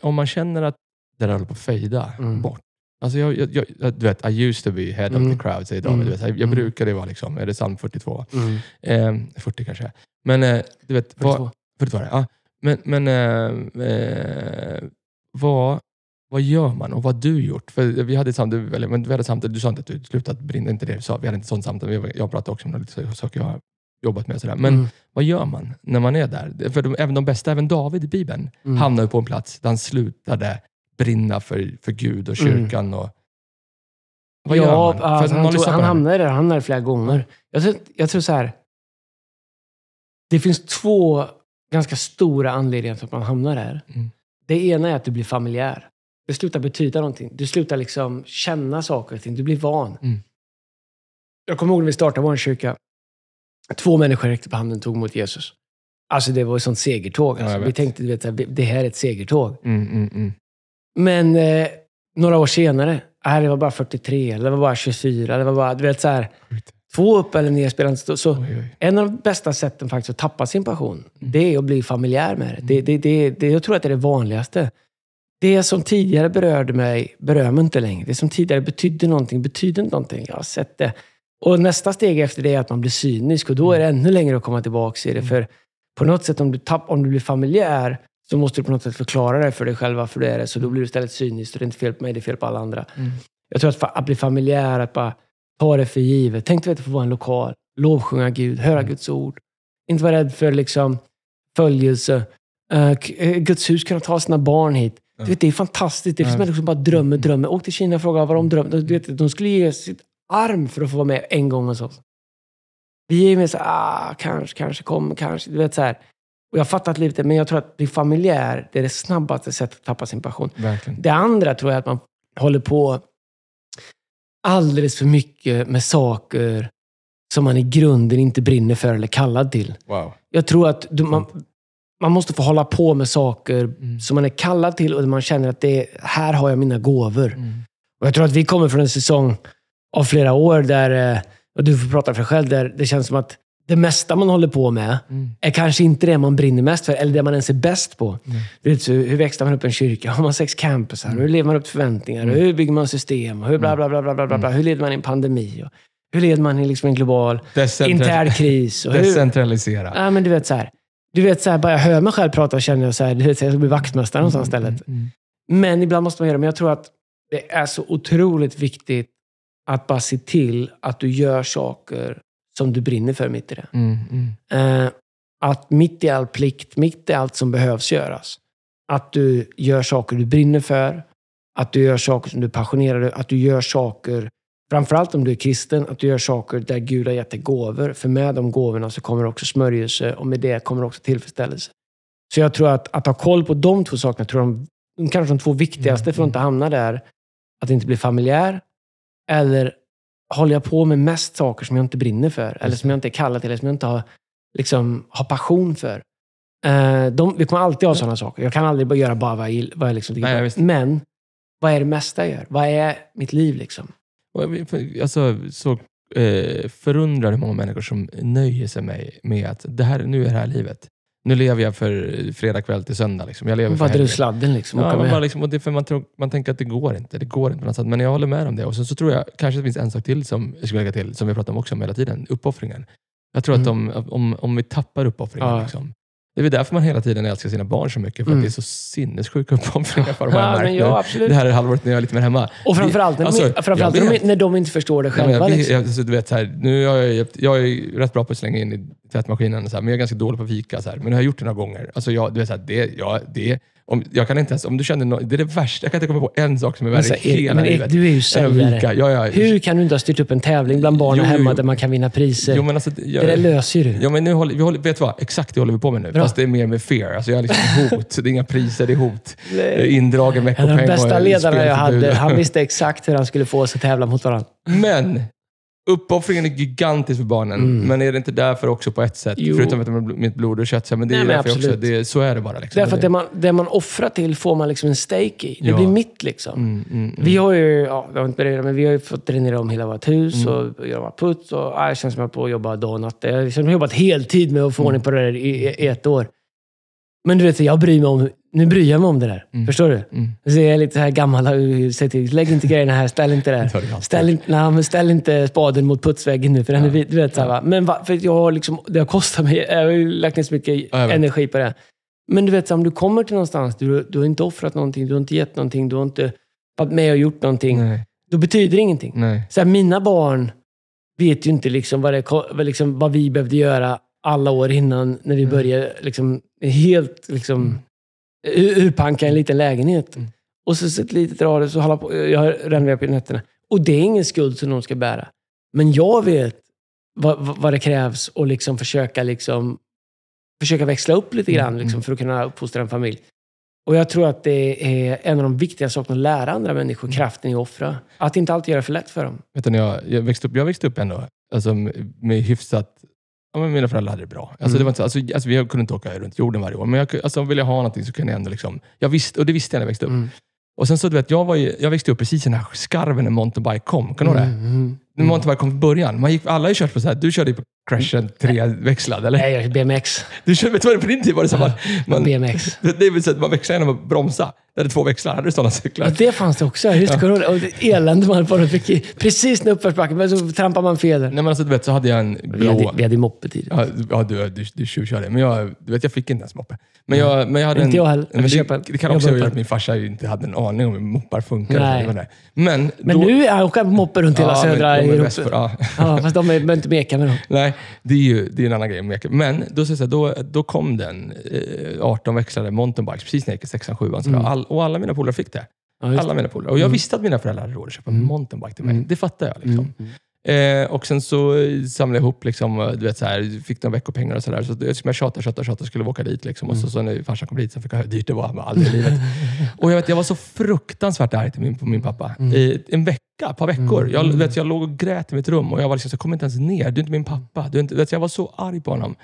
Om man känner att det där håller på att fejda Mm. bort. Alltså jag, jag, jag, du vet, I used to be head of Mm. the crowd, säger David. Mm. Du vet, jag, jag Mm. brukade vara, liksom, är det psalm 42? Mm. Eh, 40 kanske. Men eh, du vet, vad, 42. 42 är det, ja. Men, men eh, eh, vad, vad gör man och vad har du gjort? För vi hade ett samtal, eller, men vi hade samtal, du sa inte att du slutat brinna, inte det du sa. Vi hade inte sånt samtal. Jag pratade också om lite saker jag har jobbat med. Sådär. Men Mm. vad gör man när man är där? För de, även de bästa, även David i Bibeln, Mm. hamnade på en plats där han slutade brinna för, för Gud och Mm. kyrkan. Och, vad ja, gör man? Alltså, att han, tog, han hamnade där. Han hamnade flera gånger. Jag tror, jag tror så här. Det finns två ganska stora anledningar till att man hamnar där. Mm. Det ena är att du blir familjär. Det slutar betyda någonting. Du slutar liksom känna saker och ting. Du blir van. Mm. Jag kommer ihåg när vi startade vår kyrka. Två människor räckte på handen och tog emot Jesus. Alltså det var ett sånt segertåg. Ja, Alltså. jag vi tänkte, du vet, så här, det här är ett segertåg. Mm, mm, mm. Men eh, några år senare, äh, det var bara 43, eller det var bara 24, det var bara, du vet så här, två upp eller ner spelar inte så. så Oj, oj. en av de bästa sätten faktiskt att tappa sin passion, Mm. det är att bli familjär med det. Det, det, det, det. Jag tror att det är det vanligaste. Det som tidigare berörde mig berör mig inte längre. Det som tidigare betydde någonting betyder inte någonting. Jag har sett det. Och nästa steg efter det är att man blir cynisk och då är det ännu längre att komma tillbaka i det. För på något sätt, om du, tapp, om du blir familjär, så måste du på något sätt förklara det för dig själv varför du är det. Så då blir du istället cynisk. Det är inte fel på mig, det är fel på alla andra. Mm. Jag tror att, att bli familjär, att bara ta det för givet. Tänk dig att få vara en lokal, lovsjunga Gud, höra Mm. Guds ord. Inte vara rädd för liksom, följelse. Eh, Guds hus, kunna ta sina barn hit. Ja. Du vet, det är fantastiskt. Det finns människor som bara drömmer, drömmer. Åk till Kina och fråga vad de drömmer. Du vet, de skulle ge sitt arm för att få vara med en gång hos oss. Vi är med så här, ah, kanske, kanske, kommer, kanske. Du vet, så här. Och jag har fattat livet, men jag tror att bli familjär, det är det snabbaste sättet att tappa sin passion. Verkligen. Det andra tror jag att man håller på alldeles för mycket med saker som man i grunden inte brinner för eller är kallad till. Wow. Jag tror att du, man, man måste få hålla på med saker Mm. som man är kallad till och man känner att det är, här har jag mina gåvor. Mm. Och jag tror att vi kommer från en säsong av flera år där, eh, och du får prata för dig själv, där det känns som att det mesta man håller på med Mm. är kanske inte det man brinner mest för, eller det man ens är bäst på. Mm. Du vet, så hur växlar man upp en kyrka? Har man sex campusar? Hur lever man upp till förväntningar? Mm. Hur bygger man system? Hur, bla, bla, bla, bla, bla, bla, bla. hur leder man i en pandemi? Och hur leder man i liksom en global intern kris? Och hur, Decentralisera. ja, men du vet så här. Du vet, så här, bara jag hör mig själv prata och känner jag så här, du vet, jag ska bli vaktmästare någonstans istället. Mm. Men ibland måste man göra det. Men jag tror att det är så otroligt viktigt att bara se till att du gör saker som du brinner för mitt i det. Mm. Mm. Eh, att mitt i all plikt, mitt i allt som behövs göras, att du gör saker du brinner för, att du gör saker som du är passionerad över, att du gör saker, framförallt om du är kristen, att du gör saker där Gud har gett dig gåvor. För med de gåvorna så kommer också smörjelse och med det kommer också tillfredsställelse. Så jag tror att, att ha koll på de två sakerna, tror jag, de, kanske de två viktigaste Mm, för att inte hamna där, att inte bli familjär, eller håller jag på med mest saker som jag inte brinner för, eller som jag inte är kallad till, eller som jag inte har, liksom, har passion för. Eh, de, vi kommer alltid ha sådana saker. Jag kan aldrig bara göra bara vad jag, vad jag liksom tycker Nej, visst. Men, vad är det mesta jag gör? Vad är mitt liv liksom? Alltså, så eh, förundrar hur många människor som nöjer sig med, med att det här, nu är det här livet. Nu lever jag för fredag kväll till söndag. Liksom. Jag lever för dra helgen. sladden liksom. Ja, man, bara liksom, och det, för man, tror, man tänker att det går inte. Det går inte på något sätt. Men jag håller med om det. Och sen så tror jag kanske det finns en sak till som jag skulle lägga till, som vi pratar om också om hela tiden. Uppoffringen. Jag tror att Mm. om, om, om vi tappar uppoffringen, Ja. liksom, det är väl därför man hela tiden älskar sina barn så mycket. För Mm. att det är så sinnessjuka uppoffringar för dem. jag Ja, men ja. Det här är halvåret när jag är lite mer hemma. Och framförallt, när, Alltså, framförallt jag när, de, när de inte förstår det själva. jag, vet- liksom. jag, alltså, du vet, så här, nu har jag, jag är ju rätt bra på att slänga in i tvättmaskinen, så här, men jag är ganska dålig på att fika. Så här, men nu har jag gjort det några gånger. Alltså, jag, du vet, så här, det, ja, det, om, jag kan inte ens, om du känner nå- det är det värsta. Jag kan inte komma på en sak som är värre så, i hela men livet. du är ju säljare. vika. Ja, ja. Hur kan du inte ha styrt upp en tävling bland barnen hemma jo. där man kan vinna priser? Jo, men alltså, jag, det där löser ju du. Ja, men nu håller, vi håller, vet du vad? Exakt det håller vi på med nu. Bra. Fast det är mer med fear. Alltså, jag har liksom hot. Det är inga priser, det är hot. Indragen En av veckopeng de bästa ledarna jag hade, han visste exakt hur han skulle få oss att tävla mot varandra. Men uppoffringen är gigantisk för barnen. Mm. Men är det inte därför också på ett sätt? Jo. Förutom att de är mitt blod och kött. Men det är Nej, men därför också. Det, är- så är det bara. Liksom. Därför att det, det man, det man offrar till får man liksom en stake i. Det Ja. blir mitt liksom. mm, mm, mm. Vi har ju, ja, jag har inte berättat, men vi har fått dränera om hela vårt hus Mm. och göra puts. Och, ja, jag känns som jag är på att jobba dag och natt. Jag har jobbat heltid med att få Mm. ordning på det där i, i ett år. Men du vet, jag bryr mig om, nu bryr jag mig om det där. Mm. Förstår du? Mm. Så jag är lite så här gammal. och säger till, Lägg inte grejerna här, ställ inte Det. Ställ inte, nej, men ställ inte spaden mot putsväggen nu, för den är, vit, du vet, så här, va? Men va, för jag har liksom, det har kostat mig, jag har lagt ner så mycket Ja, energi på det. Men du vet, så här, om du kommer till någonstans, du, du har inte offrat någonting, du har inte gett någonting, du har inte varit med och gjort någonting. Nej, Då betyder det ingenting. nej. Så här, mina barn vet ju inte liksom vad, det, liksom, vad vi behövde göra alla år innan, när vi Mm. började liksom, helt liksom, ur- urpanka en liten lägenhet. Mm. Och så, ett litet radhus och hålla på. Jag renoverar på nätterna. Och det är ingen skuld som de ska bära. Men jag vet vad, vad det krävs och liksom försöka, liksom, försöka växla upp lite grann Mm, liksom, mm. för att kunna uppfostra en familj. Och jag tror att det är en av de viktigaste sakerna att lära andra människor, Mm. kraften i att offra. Att inte alltid göra för lätt för dem. Vet du, jag, jag, växte upp, jag växte upp ändå alltså, med hyfsat... Ja, men mina föräldrar hade det bra. Alltså, Mm. det var inte, alltså, alltså, vi kunde inte åka runt jorden varje år, men jag, alltså, ville jag ha någonting så kunde jag ändå... Liksom, jag visste, och det visste jag när jag växte upp. Mm. Och sen så, du vet, jag, var ju, jag växte upp precis i den här skarven när mountainbike kom. Kan du ihåg det? Mm, mm, När mountainbike kom från början. Man gick, alla har ju kört på så här. Du körde ju på crashen treväxlad, eller? Nej, BMX. Du körde, vet du vad det på din tid var det så att man, BMX. det är väl så att man växlar genom att bromsa. Det hade två växlar. Hade du sådana cyklar? Ja, det fanns det också. Just det, corona. Och det elände man bara fick. Precis när uppförsbacken, men så trampar man fel. Nej, men alltså, du vet, så hade jag en Vi blå... hade, vi hade moppe tidigt. Ja, ja du, du, du tjuvkörde. Men jag, du vet, jag fick inte ens moppe. Men jag, men jag hade Inte en, jag heller. Jag Men det, köpa- det kan också göra att min farsa inte hade en aning om hur moppar funkar. Nej. Det var det. Men, Men då, nu är han åker på moppe runt hela Ja, södra de är bäst ja. Ja, fast de behöver inte meka med dem. Nej, det är ju det är en annan grej. med eka. Men då, så, här, då, då kom den eh, 18 växlade mountainbikes precis när jag gick i sexan, sjuan. Mm. All, och alla mina polare fick det. Ja, Alla mina polare. Och jag Mm. visste att mina föräldrar hade råd att köpa en Mm. mountainbike till mig. Mm. Det fattar jag. det. Liksom. Mm. Eh, och sen så eh, samlade jag ihop, liksom, eh, du vet, så här, fick några veckopengar och sådär. Så jag tjatade, tjatade, tjatade skulle åka dit. Liksom. Och så, Mm. så när farsan kom dit så fick jag höra hur dyrt det var. Men aldrig i livet. Och jag, vet, jag var så fruktansvärt arg till min, på min pappa. Mm. I en vecka, ett par veckor. Mm. Jag, vet, jag låg och grät i mitt rum och jag var liksom, så kommer inte ens ner. Du är inte min pappa. Du är inte, vet, jag var så arg på honom.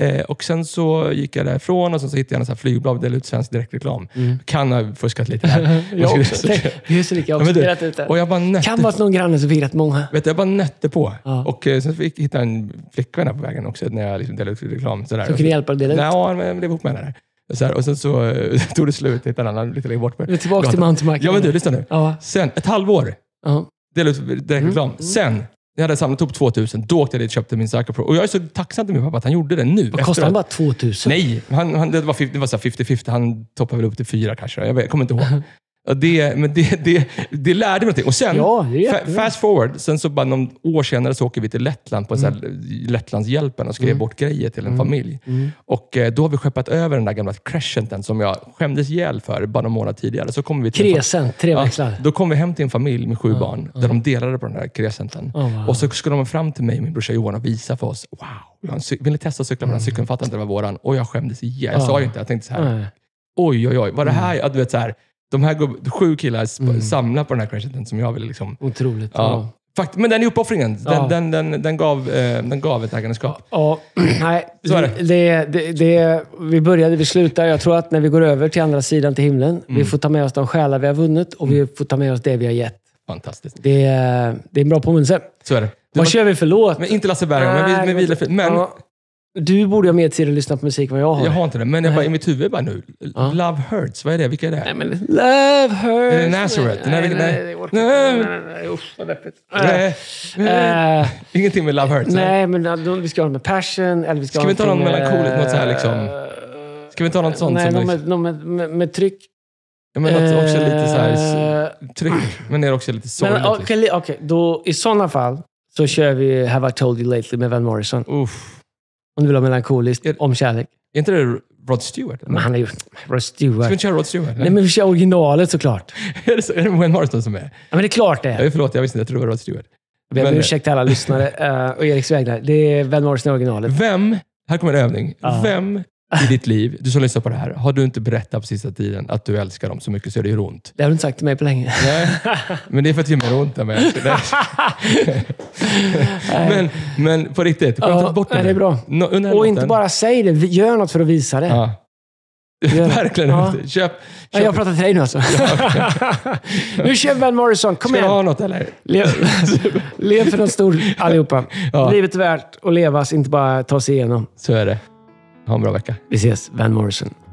Eh, och sen så gick jag därifrån och sen så hittade jag en sån här flygblad och delade ut svensk direktreklam. Mm. Kan ha fuskat lite där. Jag också. Vi är så lika. Jag har Ja, också spelat ut det. Och jag bara nötte Kan vara någon granne som firat många. Vet du, jag bara nötte på. Ja. Och eh, sen fick jag hitta en flickvän här på vägen också när jag liksom delade ut reklam. Sådär. Som kunde hjälpa dig att dela ut. Nej, ja, jag blev ihop med henne. där. Så här, och sen så eh, tog det slut. Jag hittade en annan lite längre bort. Vi är tillbaka till mountainbiken. Ja, men du, lyssna nu. Ja. Sen, ett halvår, ja. delade ut direktreklam. Mm. Sen, när jag hade samlat ihop 2000, då åkte jag dit och köpte min Cycle Pro. Och jag är så tacksam till min pappa att han gjorde det nu. Vad efteråt. den bara 2000? Nej, han, han, det var 50 det var så här 50-50. Han toppade väl upp till fyra kanske. Jag, vet, jag kommer inte ihåg. Och det, men det, det, det lärde mig någonting. Och sen, Ja, fa- fast forward, sen så bara någon år senare så åker vi till Lettland på här Lettlandshjälpen och ska ge bort grejer till en familj. Mm. Och eh, då har vi skeppat över den där gamla Crescenten som jag skämdes ihjäl för bara några månader tidigare. Så kommer vi till en fa- Crescent, tre Ja, då kom vi hem till en familj med sju barn, där de delade på den där Crescenten. Oh, wow. Och så skulle de fram till mig och min brorsa Johan och visa för oss. Wow, vill ni testa att cykla på den här cykeln? Fattade inte det var våran. Och jag skämdes ihjäl. Jag sa ju inte, jag tänkte så här. Oj, oj, oj. Var det här, ja, du vet så här, de här gubb- sju killar Mm. samlar på den här Crescenten som jag ville liksom... Otroligt. Ja. Ja. Fakt, men den är uppoffringen. Den, Ja. den, den, den, gav, eh, den gav ett ägandeskap. Ja, nej. Så är det. Det, det, det, vi började, vi slutar. Jag tror att när vi går över till andra sidan till himlen, Mm. vi får ta med oss de själar vi har vunnit och vi får ta med oss det vi har gett. Fantastiskt. Det, är- det är en bra påminnelse. Så är det. Du Vad var- kör vi för låt? men inte Lasse Berghagen, men, vi- men vilafrid. Men Ja. Du borde ha mer tid att lyssna på musik än vad jag har. jag har inte det. Men jag bara, i mitt huvud bara nu. Ja. Love Hurts, vad är det? Vilka är det? Nej, men Love hurts. Är det Nazareth? Nej, Nej, nej, nej, nej. Nej. Nej. Usch, vad. Nej. Nej. Eh, Ingenting med Love Hurts? nej. Nej, men då, vi ska ha något med passion. Eller vi ska, Ska vi inte ha någonting, melankoliskt, något så här eh, liksom, Ska vi inte ha något sånt Nej, som... liksom, med, någon med, med, med tryck. ja, men något också lite så här Eh, tryck, men det är också lite sorgligt. Liksom. okej, okej, då i sådana fall så kör vi Have I told you lately med Van Morrison. Uff. Om du vill ha melankoliskt, Är- om kärlek. Är inte det Rod Stewart? eller? Men han är ju... Rod Ska vi Stewart. inte köra Rod Stewart? Nej, men vi kör originalet såklart. är, det så, är det Wayne Morrison som är? Ja, men det är klart det är. Förlåt, jag visste inte. Jag trodde det var Rod Stewart. Jag ber om ursäkt till alla lyssnare eh, och Eriks vägnar. Det är Van Morrison i originalet. Vem, här kommer en övning. Ja. Vem i ditt liv, du som lyssnar på det här, har du inte berättat på sista tiden att du älskar dem så mycket så det gör ont? Det har du inte sagt till mig på länge. Nej, men det är för att det gör mer ont än jag. Nej. men, men på riktigt, skämtat Ja, bort det det är bra. Den Och låten- inte bara säg det, gör något för att visa det. Ja. Verkligen. Ja. Köp, köp. Ja, jag pratar till dig nu alltså. nu kör Van Morrison. Kom Ska igen. ha något eller? Lev, lev för något stort allihopa. Ja. Livet är värt att levas, inte bara ta sig igenom. Så är det. Ha en bra vecka. Vi ses, Van Morrison.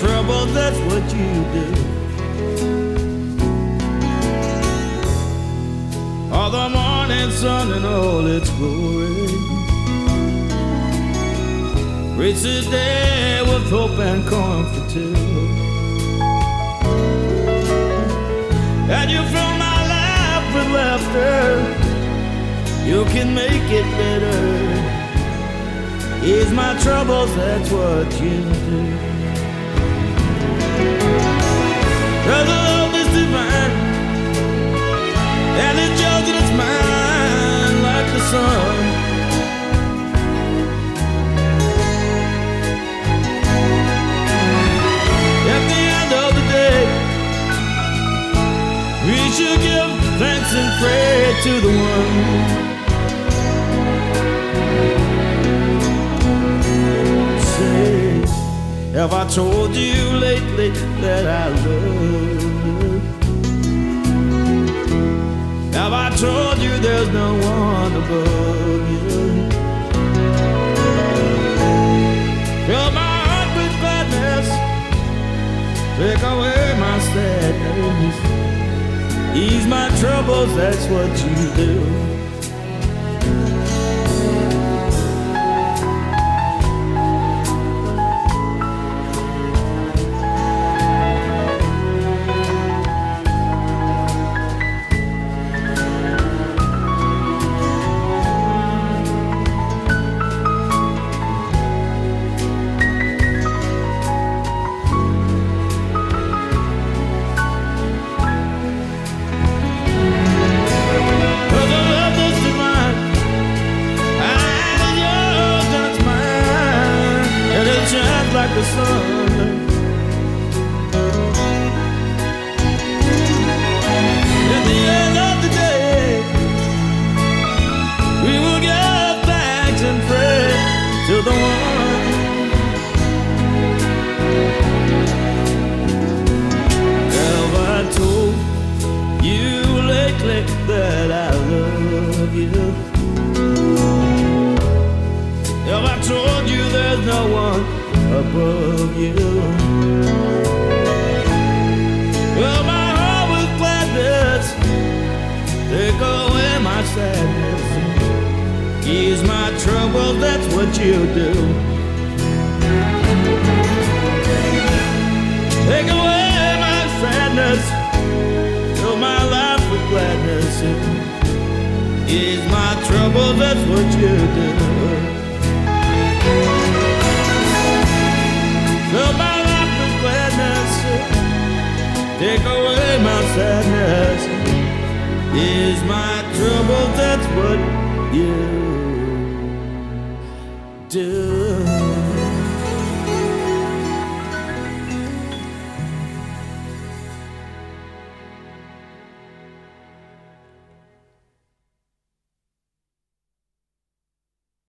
Trouble. That's what you do. All the morning sun and all its glory. The day with hope and comfort too. And you fill my life with laughter. You can make it better. Ease my troubles, that's what you do. Love is divine. And and it's mine like the sun. At the end of the day, we should give thanks and pray to the one. Say, have I told you lately that I love you? Have I told you there's no one above you? Fill my heart with gladness, take away my sadness, ease my troubles, that's what you do.